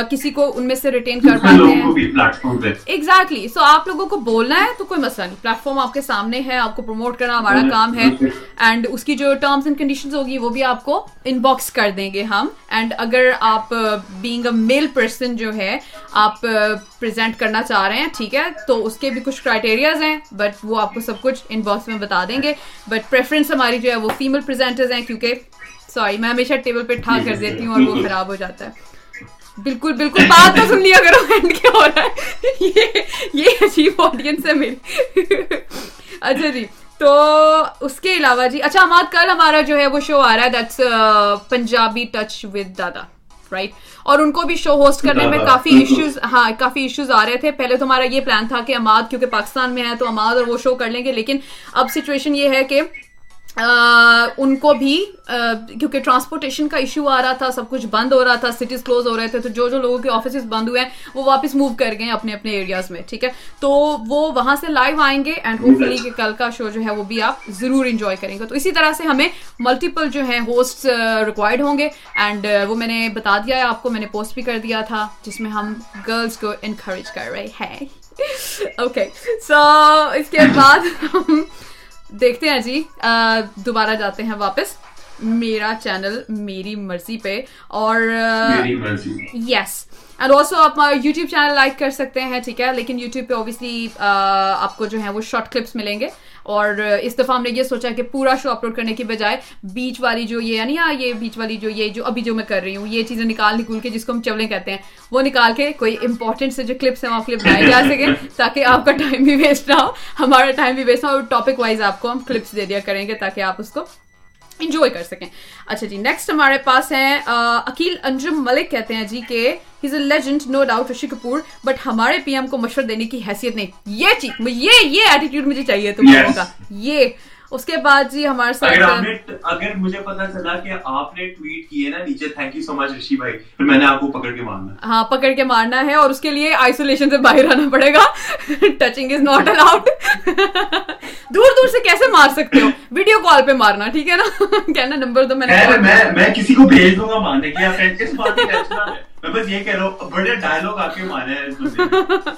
کسی کو ان میں سے ریٹین کر پاتے ہیں۔ ایگزیکٹلی سو آپ لوگوں کو بولنا ہے تو کوئی مسئلہ نہیں۔ پلیٹ فارم آپ کے سامنے ہے آپ کو پروموٹ کرنا ہمارا کام ہے۔ اینڈ اس کی جو ٹرمس اینڈ کنڈیشن ہوگی وہ بھی آپ کو ان باکس کر دیں گے ہم۔ اینڈ اگر آپ بینگ اے میل پرسن جو ہے آپ پرزینٹ کرنا چاہ رہے ہیں ٹھیک ہے؟ تو اس کے بھی کچھ کرائٹیریاز ہیں بٹ وہ آپ کو سب کچھ ان باکس میں بتا دیں گے۔ بٹ پریفرنس ہماری جو ہے وہ فیمل پریزینٹرز ہیں کیونکہ سوری میں ہمیشہ ٹیبل پہ ٹھا کر دیتی ہوں اور وہ خراب ہو جاتا ہے۔ بالکل بالکل بات تو سن لیا کرو اینڈ کیا ہو رہا ہے؟ یہ عجیب آڈینس ہے میری۔ اچھا جی تو اس کے علاوہ جی اچھا ہمارا کل ہمارا جو ہے وہ شو آ رہا ہے that's Punjabi touch with Dada right اور ان کو بھی شو ہوسٹ کرنے میں کافی ایشوز ہاں کافی ایشوز آ رہے تھے۔ پہلے تو ہمارا یہ پلان تھا کہ اماد کیونکہ پاکستان میں ہے تو اماد اور وہ شو کر لیں گے۔ لیکن اب سچویشن یہ ہے کہ ان کو بھی کیونکہ ٹرانسپورٹیشن کا ایشو آ رہا تھا سب کچھ بند ہو رہا تھا سٹیز کلوز ہو رہے تھے تو جو جو لوگوں کے آفیسز بند ہوئے ہیں وہ واپس موو کر گئے اپنے اپنے ایریاز میں ٹھیک ہے؟ تو وہ وہاں سے لائیو آئیں گے اینڈ ہوپ فلی کہ کل کا شو جو ہے وہ بھی آپ ضرور انجوائے کریں گے۔ تو اسی طرح سے ہمیں ملٹیپل جو ہیں ہوسٹ ریکوائرڈ ہوں گے اینڈ وہ میں نے بتا دیا ہے آپ کو میں نے پوسٹ بھی کر دیا تھا جس میں ہم گرلس کو انکریج کر رہے ہیں۔ اوکے سو اس کے بعد ہم دیکھتے ہیں جی دوبارہ جاتے ہیں واپس۔ میرا چینل میری مرضی پہ۔ اور یس اینڈ آلسو آپ یوٹیوب چینل لائک کر سکتے ہیں ٹھیک ہے۔ لیکن یوٹیوب پہ اوبیسلی آپ کو جو ہے وہ شارٹ کلپس ملیں گے۔ اور اس دفعہ ہم نے یہ سوچا کہ پورا شو اپلوڈ کرنے کے بجائے بیچ والی جو یہ یعنی ہاں یہ بیچ والی جو یہ جو ابھی جو میں کر رہی ہوں، یہ چیزیں نکال نکول کے جس کو ہم چولیں کہتے ہیں، وہ نکال کے کوئی امپورٹنٹ سے جو کلپس ہیں، وہ کلپ بنائے جا سکے تاکہ آپ کا ٹائم بھی ویسٹ نہ ہو، ہمارا ٹائم بھی ویسٹ نہ ہو اور ٹاپک وائز آپ کو ہم کلپس دے دیا کریں گے تاکہ آپ اس کو انجوائے کر سکیں اچھا جی نیکسٹ ہمارے پاس ہیں اکیل انجم ملک کہتے ہیں جی کہ he's a legend no doubt Rishi Kapoor but ہمارے پی ایم کو مشورہ دینے کی حیثیت نہیں یہ چیز یہ یہ ایٹیٹیوڈ مجھے چاہیے تم لوگوں کا یہ اس کے بعد جی ہمارے ساتھ اگر مجھے پتا چلا کہ آپ نے ٹویٹ کیے نا نیچے thank you so much Rishi بھائی پھر میں نے آپ کو پکڑ کے مارنا۔ ہاں پکڑ کے مارنا ہے اور اس کے لیے آئسولیشن سے باہر آنا پڑے گا۔ ٹچنگ از ناٹ الاؤڈ دور دور سے کیسے مار سکتے ہو؟ ویڈیو کال پہ مارنا ٹھیک ہے نا؟ کہنا نمبر دو میں میں کسی کو بھیج دوں گا مارنے کی میں بس یہ کہہ رہا ہوں بڑے ڈائلگ آپ کے مارے ہیں تو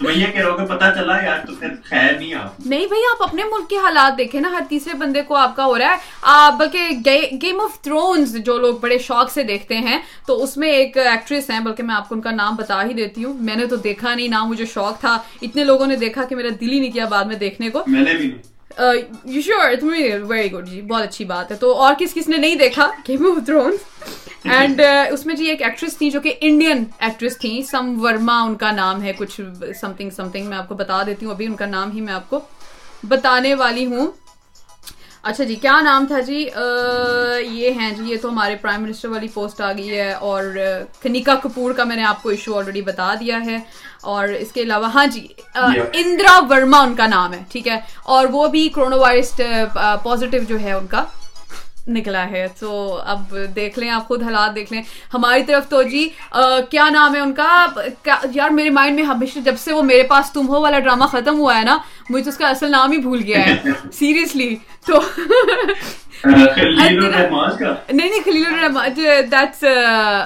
میں یہ کہہ رہا ہوں کہ چلا یار تو پھر خیر نہیں آپ۔ نہیں بھائی آپ اپنے ملک کے حالات دیکھیں نا ہر تیسرے بندے کو آپ کا ہو رہا ہے۔ بلکہ گیم آف تھرونز جو لوگ بڑے شوق سے دیکھتے ہیں تو اس میں ایک ایکٹریس ہیں بلکہ میں آپ کو ان کا نام بتا ہی دیتی ہوں۔ میں نے تو دیکھا نہیں نہ مجھے شوق تھا۔ اتنے لوگوں نے دیکھا کہ میرا دل ہی نہیں کیا بعد میں دیکھنے کو۔ میں نے بھی یو شیور ویری گڈ جی بہت اچھی بات ہے تو اور کس کس نے نہیں دیکھا گیم آف تھرونس اینڈ اس میں جی ایک ایکٹریس تھی جو کہ انڈین ایکٹریس تھیں سم ورما ان کا نام ہے کچھ سم تھنگ سم تھنگ میں آپ کو بتا دیتی ہوں ابھی ان کا نام ہی میں آپ کو بتانے والی ہوں اچھا جی کیا نام تھا جی؟ یہ ہیں جی یہ تو ہمارے پرائم منسٹر والی پوسٹ آ گئی ہے اور کنیکا کپور کا میں نے آپ کو ایشو آلریڈی بتا دیا ہے اور اس کے علاوہ ہاں جی اندرا ورما ان کا نام ہے ٹھیک ہے؟ اور وہ بھی کرونا وائرس پازیٹیو جو ہے ان کا۔ نکلا ہے۔ تو اب دیکھ لیں آپ خود حالات دیکھ لیں۔ ہماری طرف تو جی کیا نام ہے ان کا؟ یار میرے مائنڈ میں ہمیشہ جب سے وہ میرے پاس تم ہو والا ڈرامہ ختم ہوا ہے نا مجھے اس کا اصل نام ہی بھول گیا ہے۔ سیریسلی تو نہیں نہیں خلیل الرحمان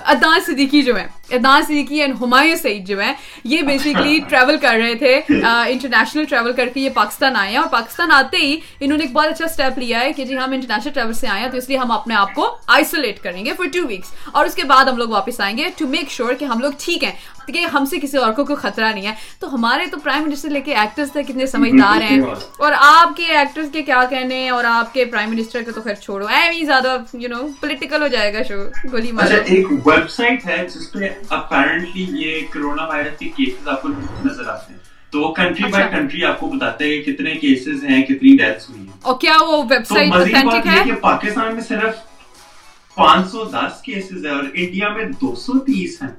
ادان صدیقی جو ہے ادان صدیقی اینڈ ہمایوں سعید جو ہے یہ بیسکلی ٹریول کر رہے تھے انٹرنیشنل ٹریول کر کے یہ پاکستان آئے ہیں. اور پاکستان آتے ہی انہوں نے ایک بہت اچھا اسٹیپ لیا ہے کہ جی ہم انٹرنیشنل ٹریول سے آئے ہیں تو اس لیے ہم اپنے آپ کو آئسولیٹ کریں گے فار ٹو ویکس اور اس کے بعد ہم لوگ واپس آئیں گے ٹو میک شیور کہ ہم لوگ ٹھیک ہیں کہ ہم سے کسی اور کو کوئی خطرہ نہیں ہے. تو ہمارے تو پرائم منسٹر لے کے ایکٹرس تھے کتنے سمجھدار ہیں۔ اور آپ کے ایکٹرس کے کیا کہنے اور آپ کے پرائم منسٹر کے تو خیر چھوڑو۔ ایویں زیادہ یو نو پولیٹیکل ہو جائے گا شو گولی مار اچھا ایک ویب سائٹ ہے جس پہ اپیرنٹلی یہ کرونا وائرس کے کیسز آپ کو نظر آتے ہیں۔ تو وہ کنٹری بائی کنٹری آپ کو بتاتے ہیں کتنے کیسز ہیں کتنی ڈیتھس ہوئی ہیں۔ اور کیا وہ ویب سائٹ اوتھینٹک ہے؟ کہ پاکستان میں صرف پانچ سو دس کیسز ہے اور انڈیا میں دو سو تیس ہیں۔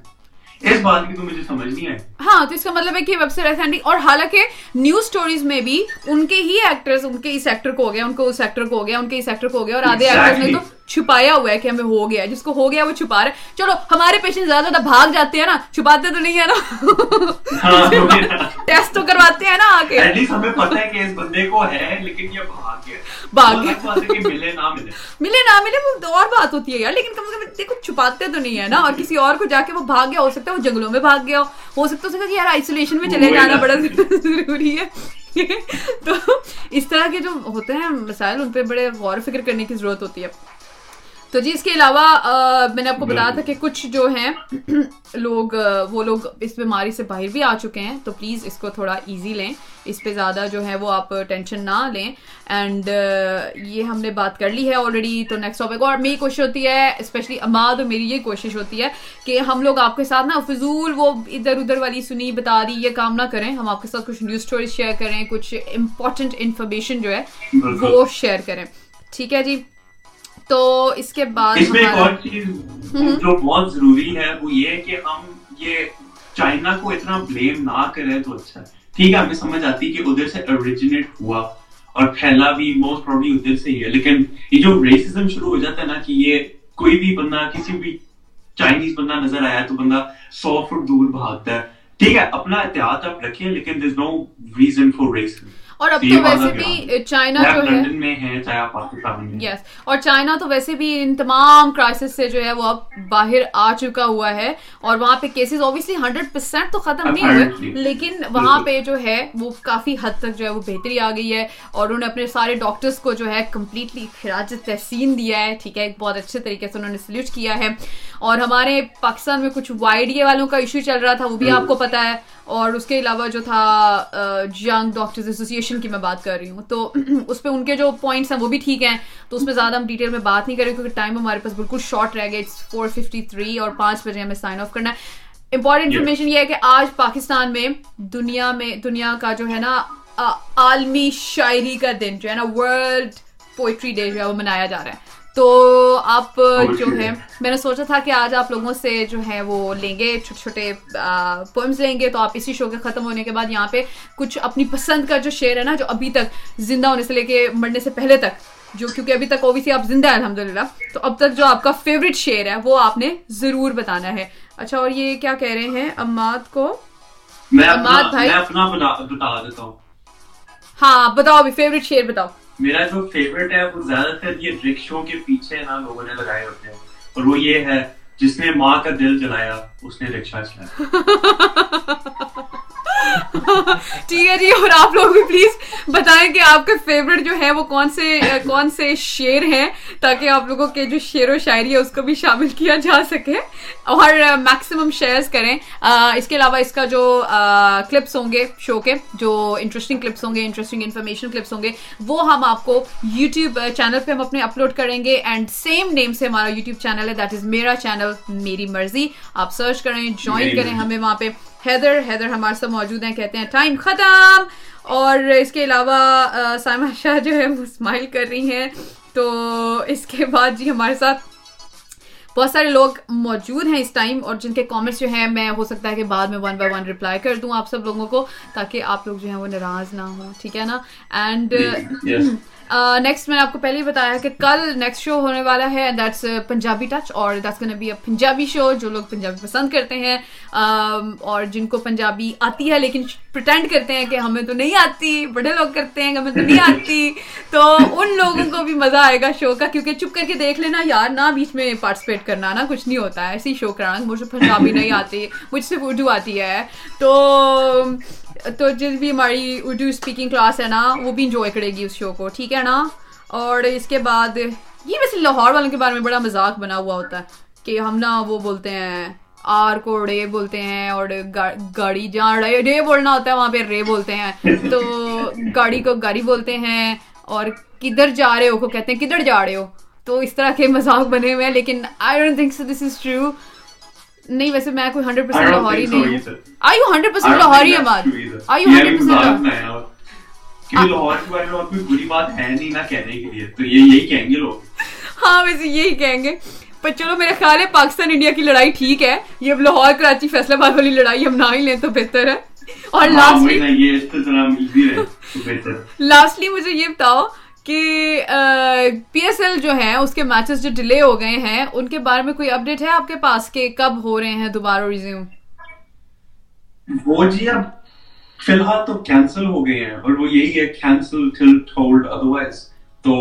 اس بات کی تو مجھے سمجھ نہیں آئی۔ ہاں تو اس کا مطلب ہے کہ ویب سائٹ اور حالانکہ نیوز سٹوریز میں بھی ان کے ہی ایکٹرز ان کے اس ایکٹر کو ہو گیا ان کو اس ایکٹر کو ہو گیا ان کے اس ایکٹر کو ہو گیا اور آدھے ایکٹرز نے تو چھپایا ہوا ہے کہ ہمیں ہو گیا جس کو ہو گیا وہ چھپا رہے چلو ہمارے پیشنٹ زیادہ زیادہ بھاگ جاتے ہیں نا چھپاتے تو نہیں ہے نا؟ ٹیسٹ تو کرواتے ہیں نا آ کے ہمیں پتا ہے کہ اس بندے کو ہے لیکن یہ بھاگ گیا۔ بھاگ گیا۔ ملے نہ ملے۔ وہ اور بات ہوتی ہے یار۔ لیکن کم سے کم دیکھو چھپاتے تو نہیں ہے نا۔ اور کسی اور کو جا کے وہ بھاگ گیا ہو سکتا ہے وہ جنگلوں میں بھاگ گیا ہو۔ سکتا ہے کہ یار آئسولیشن میں چلے جانا بڑا ضروری ہے۔ تو اس طرح کے جو ہوتے ہیں مسائل ان پہ بڑے غور فکر کرنے کی ضرورت ہوتی ہے۔ تو جی اس کے علاوہ میں نے آپ کو بتایا تھا کہ کچھ جو ہیں لوگ وہ لوگ اس بیماری سے باہر بھی آ چکے ہیں۔ تو پلیز اس کو تھوڑا ایزی لیں۔ اس پہ زیادہ جو ہے وہ آپ ٹینشن نہ لیں۔ اینڈ یہ ہم نے بات کر لی ہے آلریڈی تو نیکسٹ ٹاپک اور میری کوشش ہوتی ہے اسپیشلی اماد اور میری یہ کوشش ہوتی ہے کہ ہم لوگ آپ کے ساتھ نا فضول وہ ادھر ادھر والی سنی بتا دی یہ کام نہ کریں۔ ہم آپ کے ساتھ کچھ نیوز اسٹوریز شیئر کریں کچھ امپورٹنٹ انفارمیشن جو ہے وہ شیئر کریں۔ ٹھیک ہے جی؟ تو اس کے بعد اس میں ایک اور چیز جو بہت ضروری ہے وہ یہ کہ ہم یہ چائنا کو اتنا بلیم نہ کریں تو اچھا ہے۔ ٹھیک ہے ہمیں سمجھ آتی کہ ادھر سے اوریجنیٹ ہوا اور پھیلا بھی موسٹ پروبلی ادھر سے ہی ہے۔ لیکن یہ جو ریسزم شروع ہو جاتا ہے نا کہ یہ کوئی بھی بندہ کسی بھی چائنیز بندہ نظر آیا تو بندہ سو فٹ دور بھاگتا ہے۔ ٹھیک ہے اپنا احتیاط آپ رکھیں لیکن there no reason for racism اور اب تو ویسے بھی چائنا جو ہے یس اور چائنا تو ویسے بھی ان تمام کرائسس سے جو ہے وہ اب باہر آ چکا ہوا ہے۔ اور وہاں پہ کیسز اوبیسلی ہنڈریڈ پرسینٹ تو ختم نہیں ہوئے۔ لیکن وہاں پہ جو ہے وہ کافی حد تک جو ہے وہ بہتری آ گئی ہے۔ اور انہوں نے اپنے سارے ڈاکٹرس کو جو ہے کمپلیٹلی خراج تحسین دیا ہے۔ ٹھیک ہے ایک بہت اچھے طریقے سے انہوں نے سلیوٹ کیا ہے۔ اور ہمارے پاکستان میں کچھ وائڈیا والوں کا ایشو چل رہا تھا وہ بھی آپ کو پتا ہے۔ اور اس کے علاوہ جو تھا ینگ ڈاکٹرز ایسوسیشن کی میں بات کر رہی ہوں۔ تو اس پہ ان کے جو پوائنٹس ہیں وہ بھی ٹھیک ہیں۔ تو اس میں زیادہ ہم ڈیٹیل میں بات نہیں کریں کیونکہ ٹائم ہمارے پاس بالکل شارٹ رہ گیا اٹس فور ففٹی تھری اور پانچ بجے ہمیں سائن آف کرنا ہے۔ امپورٹنٹ انفارمیشن یہ ہے کہ آج پاکستان میں دنیا میں دنیا کا جو ہے نا عالمی شاعری کا دن جو ہے نا ورلڈ پوئٹری ڈے جو ہے وہ منایا جا رہا ہے۔ تو آپ جو ہے میں نے سوچا تھا کہ آج آپ لوگوں سے جو ہے وہ لیں گے چھوٹے چھوٹے پوئمس لیں گے تو آپ اسی شو کے ختم ہونے کے بعد یہاں پہ کچھ اپنی پسند کا جو شعر ہے نا جو ابھی تک زندہ ہونے سے لے کے مرنے سے پہلے تک جو کیونکہ ابھی تک اوبیسلی آپ زندہ ہیں الحمد للہ تو اب تک جو آپ کا فیوریٹ شعر ہے وہ آپ نے ضرور بتانا ہے۔ اچھا اور یہ کیا کہہ رہے ہیں؟ اماد کو؟ اماد بھائی؟ بتا دیتا ہوں۔ ہاں بتاؤ ابھی فیوریٹ شعر بتاؤ۔ میرا جو فیوریٹ ہے وہ زیادہ تر یہ رکشوں کے پیچھے نا لوگوں نے لگائے ہوتے ہیں۔ اور وہ یہ ہے، جس نے ماں کا دل جلایا، اس نے رکشا چلایا۔ ٹھیک ہے جی اور آپ لوگ بھی پلیز بتائیں کہ آپ کا فیوریٹ جو ہے وہ کون سے کون سے شعر ہیں تاکہ آپ لوگوں کے جو شعر و شاعری ہے اس کو بھی شامل کیا جا سکے اور میکسیمم شیئرز کریں۔ اس کے علاوہ اس کا جو کلپس ہوں گے شو کے جو انٹرسٹنگ کلپس ہوں گے انٹرسٹنگ انفارمیشن کلپس ہوں گے وہ ہم آپ کو یوٹیوب چینل پہ ہم اپنے اپلوڈ کریں گے اینڈ سیم نیم سے ہمارا یوٹیوب چینل ہے دیٹ از میرا چینل میری مرضی۔ آپ سرچ کریں جوائن کریں ہمیں وہاں پہ۔ حیدر حیدر ہمارے ساتھ موجود ہیں کہتے ہیں ٹائم ختم۔ اور اس کے علاوہ سائمہ شاہ جو ہے وہ اسمائل کر رہی ہیں۔ تو اس کے بعد جی ہمارے ساتھ بہت سارے لوگ موجود ہیں اس ٹائم اور جن کے کامنٹس جو ہیں میں ہو سکتا ہے کہ بعد میں ون بائی ون ریپلائی کر دوں آپ سب لوگوں کو تاکہ آپ لوگ جو ہیں وہ ناراض نہ ہوں ٹھیک ہے نا؟ اینڈ Uh, نیکسٹ میں نے آپ کو پہلے ہی بتایا کہ کل نیکسٹ شو ہونے والا ہے دیٹس پنجابی ٹچ اور that's gonna be a Punjabi show جو لوگ پنجابی پسند کرتے ہیں. Um, اور جن کو پنجابی آتی ہے لیکن پرٹینڈ کرتے ہیں کہ ہمیں تو نہیں آتی، بڑے لوگ کرتے ہیں کہ ہمیں تو نہیں آتی. تو ان لوگوں کو بھی مزہ آئے گا شو کا کیونکہ چپ کر کے دیکھ لینا، یار، نہ بیچ میں پارٹیسپیٹ کرنا نا کچھ نہیں ہوتا ہے. ایسی شو کرانا مجھے پنجابی نہیں آتی، مجھ سے اردو آتی ہے. تو تو جس بھی ہماری اردو اسپیکنگ کلاس ہے نا، وہ بھی انجوائے کرے گی اس شو کو، ٹھیک ہے نا؟ اور اس کے بعد، یہ ویسے لاہور والوں کے بارے میں بڑا مذاق بنا ہوا ہوتا ہے کہ ہم نا وہ بولتے ہیں، آر کو رے بولتے ہیں اور گاڑی جہاں رے بولنا ہوتا ہے، وہاں پہ رے بولتے ہیں۔ تو گاڑی کو گاڑی بولتے ہیں اور کدھر جا رہے ہو کو کہتے ہیں، کدھر جا رہے ہو؟ تو اس طرح کے مذاق بنے ہوئے ہیں، لیکن I don't think this is true نہیں ویسے میں کوئی ہنڈریڈ پرسینٹ لاہوری نہیں ہوں۔ I you hundred percent Lahori ہے بات آئی یو ہنڈریڈ پرسینٹ ہاں ویسے یہی کہیں گے۔ پر چلو میرا خیال ہے پاکستان انڈیا کی لڑائی ٹھیک ہے۔ یہ اب لاہور کراچی فیصلہ باد والی لڑائی ہم نہ ہی لیں تو بہتر ہے۔ اور لاسٹلی لاسٹلی مجھے یہ بتاؤ کہ پی ایس ایل جو ہے اس کے میچز جو ڈیلے ہو گئے ہیں ان کے بارے میں کوئی اپڈیٹ ہے آپ کے پاس کہ کب ہو رہے ہیں دوبارہ ریزیوم وہ جی اب فی الحال تو کینسل ہو گئے ہیں اور وہ یہی ہے کینسل ٹل ٹولڈ ادروائز تو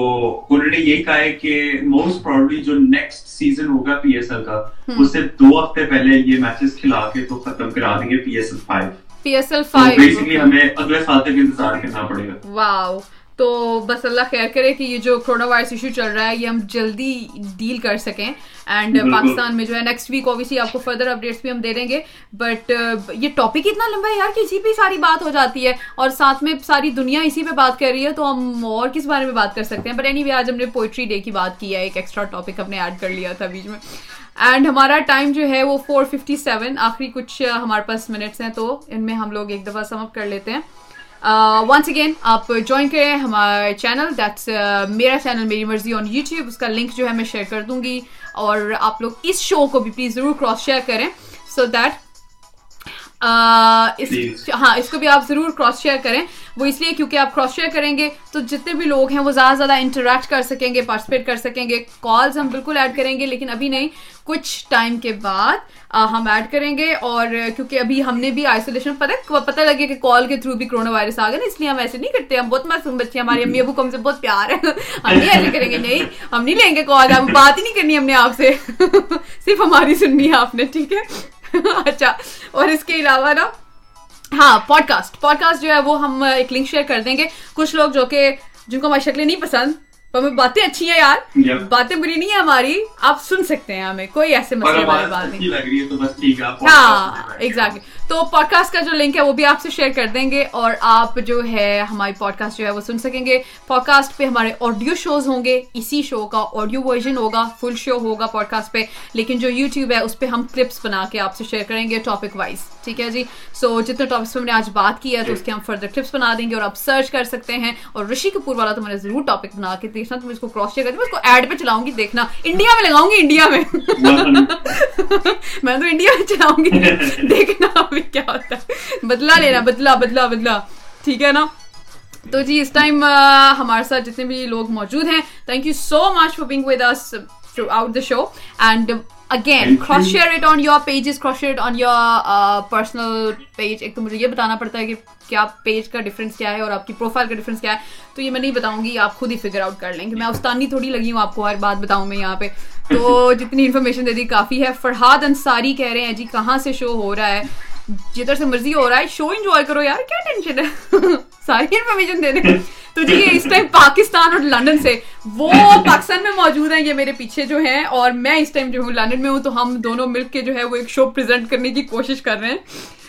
انہوں نے یہی کہا ہے کہ موسٹ پرابلی جو نیکسٹ سیزن ہوگا پی ایس ایل کا اس سے دو ہفتے پہلے یہ میچز کھلا کے تو ختم کرا دیں گے P S L five P S L five basically ہمیں اگلے سال تک انتظار کرنا پڑے گا۔ واو تو بس اللہ خیر کرے کہ یہ جو کرونا وائرس ایشو چل رہا ہے یہ ہم جلدی ڈیل کر سکیں۔ اینڈ پاکستان میں جو ہے نیکسٹ ویک اوبیسلی آپ کو فردر اپڈیٹس بھی ہم دے دیں گے۔ بٹ یہ ٹاپک اتنا لمبا ہے یار کہ اسی پہ ساری بات ہو جاتی ہے۔ اور ساتھ میں ساری دنیا اسی پہ بات کر رہی ہے تو ہم اور کس بارے میں بات کر سکتے ہیں؟ بٹ اینی وے آج ہم نے پوئٹری ڈے کی بات کی ہے ایک ایکسٹرا ٹاپک ہم نے ایڈ کر لیا تھا بیچ میں۔ اینڈ ہمارا ٹائم جو ہے وہ فور ففٹی سیون آخری کچھ ہمارے پاس منٹس ہیں تو ان میں ہم لوگ ایک دفعہ سم اپ کر لیتے ہیں۔ ونس اگین آپ جوائن کریں ہمارے چینل دیٹس میرا چینل میری مرضی آن یوٹیوب اس کا لنک جو ہے میں شیئر کر دوں گی اور آپ لوگ اس شو کو بھی پلیز ضرور کراس شیئر کریں. سو دیٹ ہاں اس کو بھی آپ ضرور کراس شیئر کریں. وہ اس لیے کیونکہ آپ کراس شیئر کریں گے تو جتنے بھی لوگ ہیں وہ زیادہ سے زیادہ انٹریکٹ کر سکیں گے پارٹیسپیٹ کر سکیں گے. کالز ہم بالکل ایڈ کریں گے لیکن ابھی نہیں. کچھ ٹائم کے بعد ہم ایڈ کریں گے اور کیونکہ ابھی ہم نے بھی آئسولیشن پتہ پتہ لگے کہ کال کے تھرو بھی کرونا وائرس آ گئے نا، اس لیے ہم ایسے نہیں کرتے، ہم بہت معصوم بچے ہماری امی ابو کو ہم سے بہت پیار ہے۔ ہم نہیں ایسے کریں گے، نہیں، ہم نہیں لیں گے کال ہم بات ہی نہیں کرنی ہم نے آپ سے۔ صرف ہماری سننی ہے آپ نے، ٹھیک ہے؟ اچھا اور اس کے علاوہ نا ہاں پوڈ کاسٹ پوڈ کاسٹ جو ہے وہ ہم ایک لنک شیئر کر دیں گے۔ کچھ لوگ جو کہ، جن کو ہماری شکلیں نہیں پسند باتیں اچھی ہیں یار۔ باتیں بری نہیں ہے ہماری۔ آپ سن سکتے ہیں ہمیں کوئی ایسے مسئلے والی بات نہیں۔ ہاں ایگزیکٹلی تو پوڈ کاسٹ کا جو لنک ہے وہ بھی آپ سے شیئر کر دیں گے اور آپ جو ہے ہماری پوڈ کاسٹ جو ہے وہ سن سکیں گے۔ پوڈ کاسٹ پہ ہمارے آڈیو شوز ہوں گے اسی شو کا آڈیو ورژن ہوگا فل شو ہوگا پوڈ کاسٹ پہ۔ لیکن جو یوٹیوب ہے اس پہ ہم کلپس بنا کے آپ سے شیئر کریں گے ٹاپک وائز ٹھیک ہے جی؟ سو جتنے ٹاپکس پہ ہم نے آج بات کی ہے تو اس کے ہم فردر کلپس بنا دیں گے اور آپ سرچ کر سکتے ہیں۔ اور رشی کپور والا تو میں نے ضرور ٹاپک بنا کے دیکھنا تو میں اس کو کراس چیک کرتی ہوں اس کو ایڈ پہ چلاؤں گی دیکھنا۔ انڈیا میں لگاؤں گی انڈیا میں۔ میں تو انڈیا میں چلاؤں گی دیکھنا۔ ابھی کیا ہوتا ہے۔ بدلا لینا بدلا بدلا بدلا۔ ٹھیک ہے نا؟ تو جی اس ٹائم ہمارے ساتھ جتنے بھی لوگ موجود ہیں thank you so much for being with us throughout the show and again cross share it on your pages cross share on your personal page ایک تو مجھے یہ بتانا پڑتا ہے کہ کیا پیج کا ڈفرینس کیا ہے اور آپ کی پروفائل کا ڈفرینس کیا ہے۔ تو یہ میں نہیں بتاؤں گی آپ خود ہی فگر آؤٹ کر لیں کہ میں استانی تھوڑی لگی ہوں آپ کو ہر بات بتاؤں میں یہاں پہ۔ تو جتنی انفارمیشن دے دی کافی ہے۔ فرحاد انصاری کہہ رہے ہیں جی کہاں سے شو ہو رہا ہے؟ جدھر سے مرضی ہو رہا ہے شو انجوائے کرو یار کیا ٹینشن ہے؟ ساری انفارمیشن دے دیں تو جی اس ٹائم پاکستان اور لنڈن سے۔ وہ پاکستان میں موجود ہیں یہ میرے پیچھے جو ہیں اور میں اس ٹائم جو ہوں لنڈن میں ہوں تو ہم دونوں مل کے جو ہے وہ ایک شو پریزنٹ کرنے کی کوشش کر رہے ہیں۔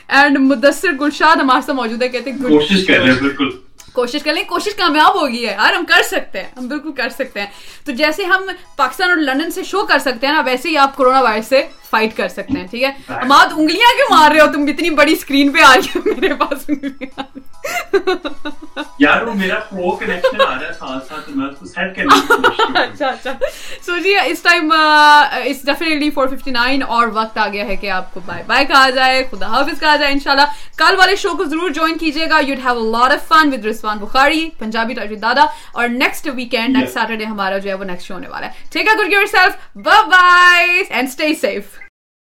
اینڈ مدثر گلشاد ہمارے ساتھ موجود ہے کہتے ہیں کوشش کر رہے ہیں بالکل۔ کوشش کر لیں کوشش کامیاب ہوگی ہے۔ یار ہم کر سکتے ہیں ہم بالکل کر سکتے ہیں۔ تو جیسے ہم پاکستان اور لندن سے شو کر سکتے ہیں نا ویسے ہی آپ کورونا وائرس سے فائٹ کر سکتے ہیں ٹھیک ہے ہمارا انگلیاں کیوں مار رہے ہو تم اتنی بڑی اسکرین پہ آ رہی ہو میرے پاس یار وہ میرا پرو کنیکشن آ رہا ہے ساتھ ساتھ میں اس کو سیٹ اچھا اچھا سو جی ٹائم اس ڈیفینیٹلی اور وقت آ گیا ہے کہ آپ کو بائے بائے کہا جائے خدا حافظ کہا جائے انشاءاللہ کل والے شو کو ضرور جوائن کیجیے گا you'd have lot of fun with Rizwan Bukhari Punjabi Tajo Dada اور نیکسٹ ویکینڈ نیکسٹ سیٹرڈے ہمارا جو ہے وہ نیکسٹ شو ہونے والا ہے ٹھیک ہے good yourself bye bye and stay safe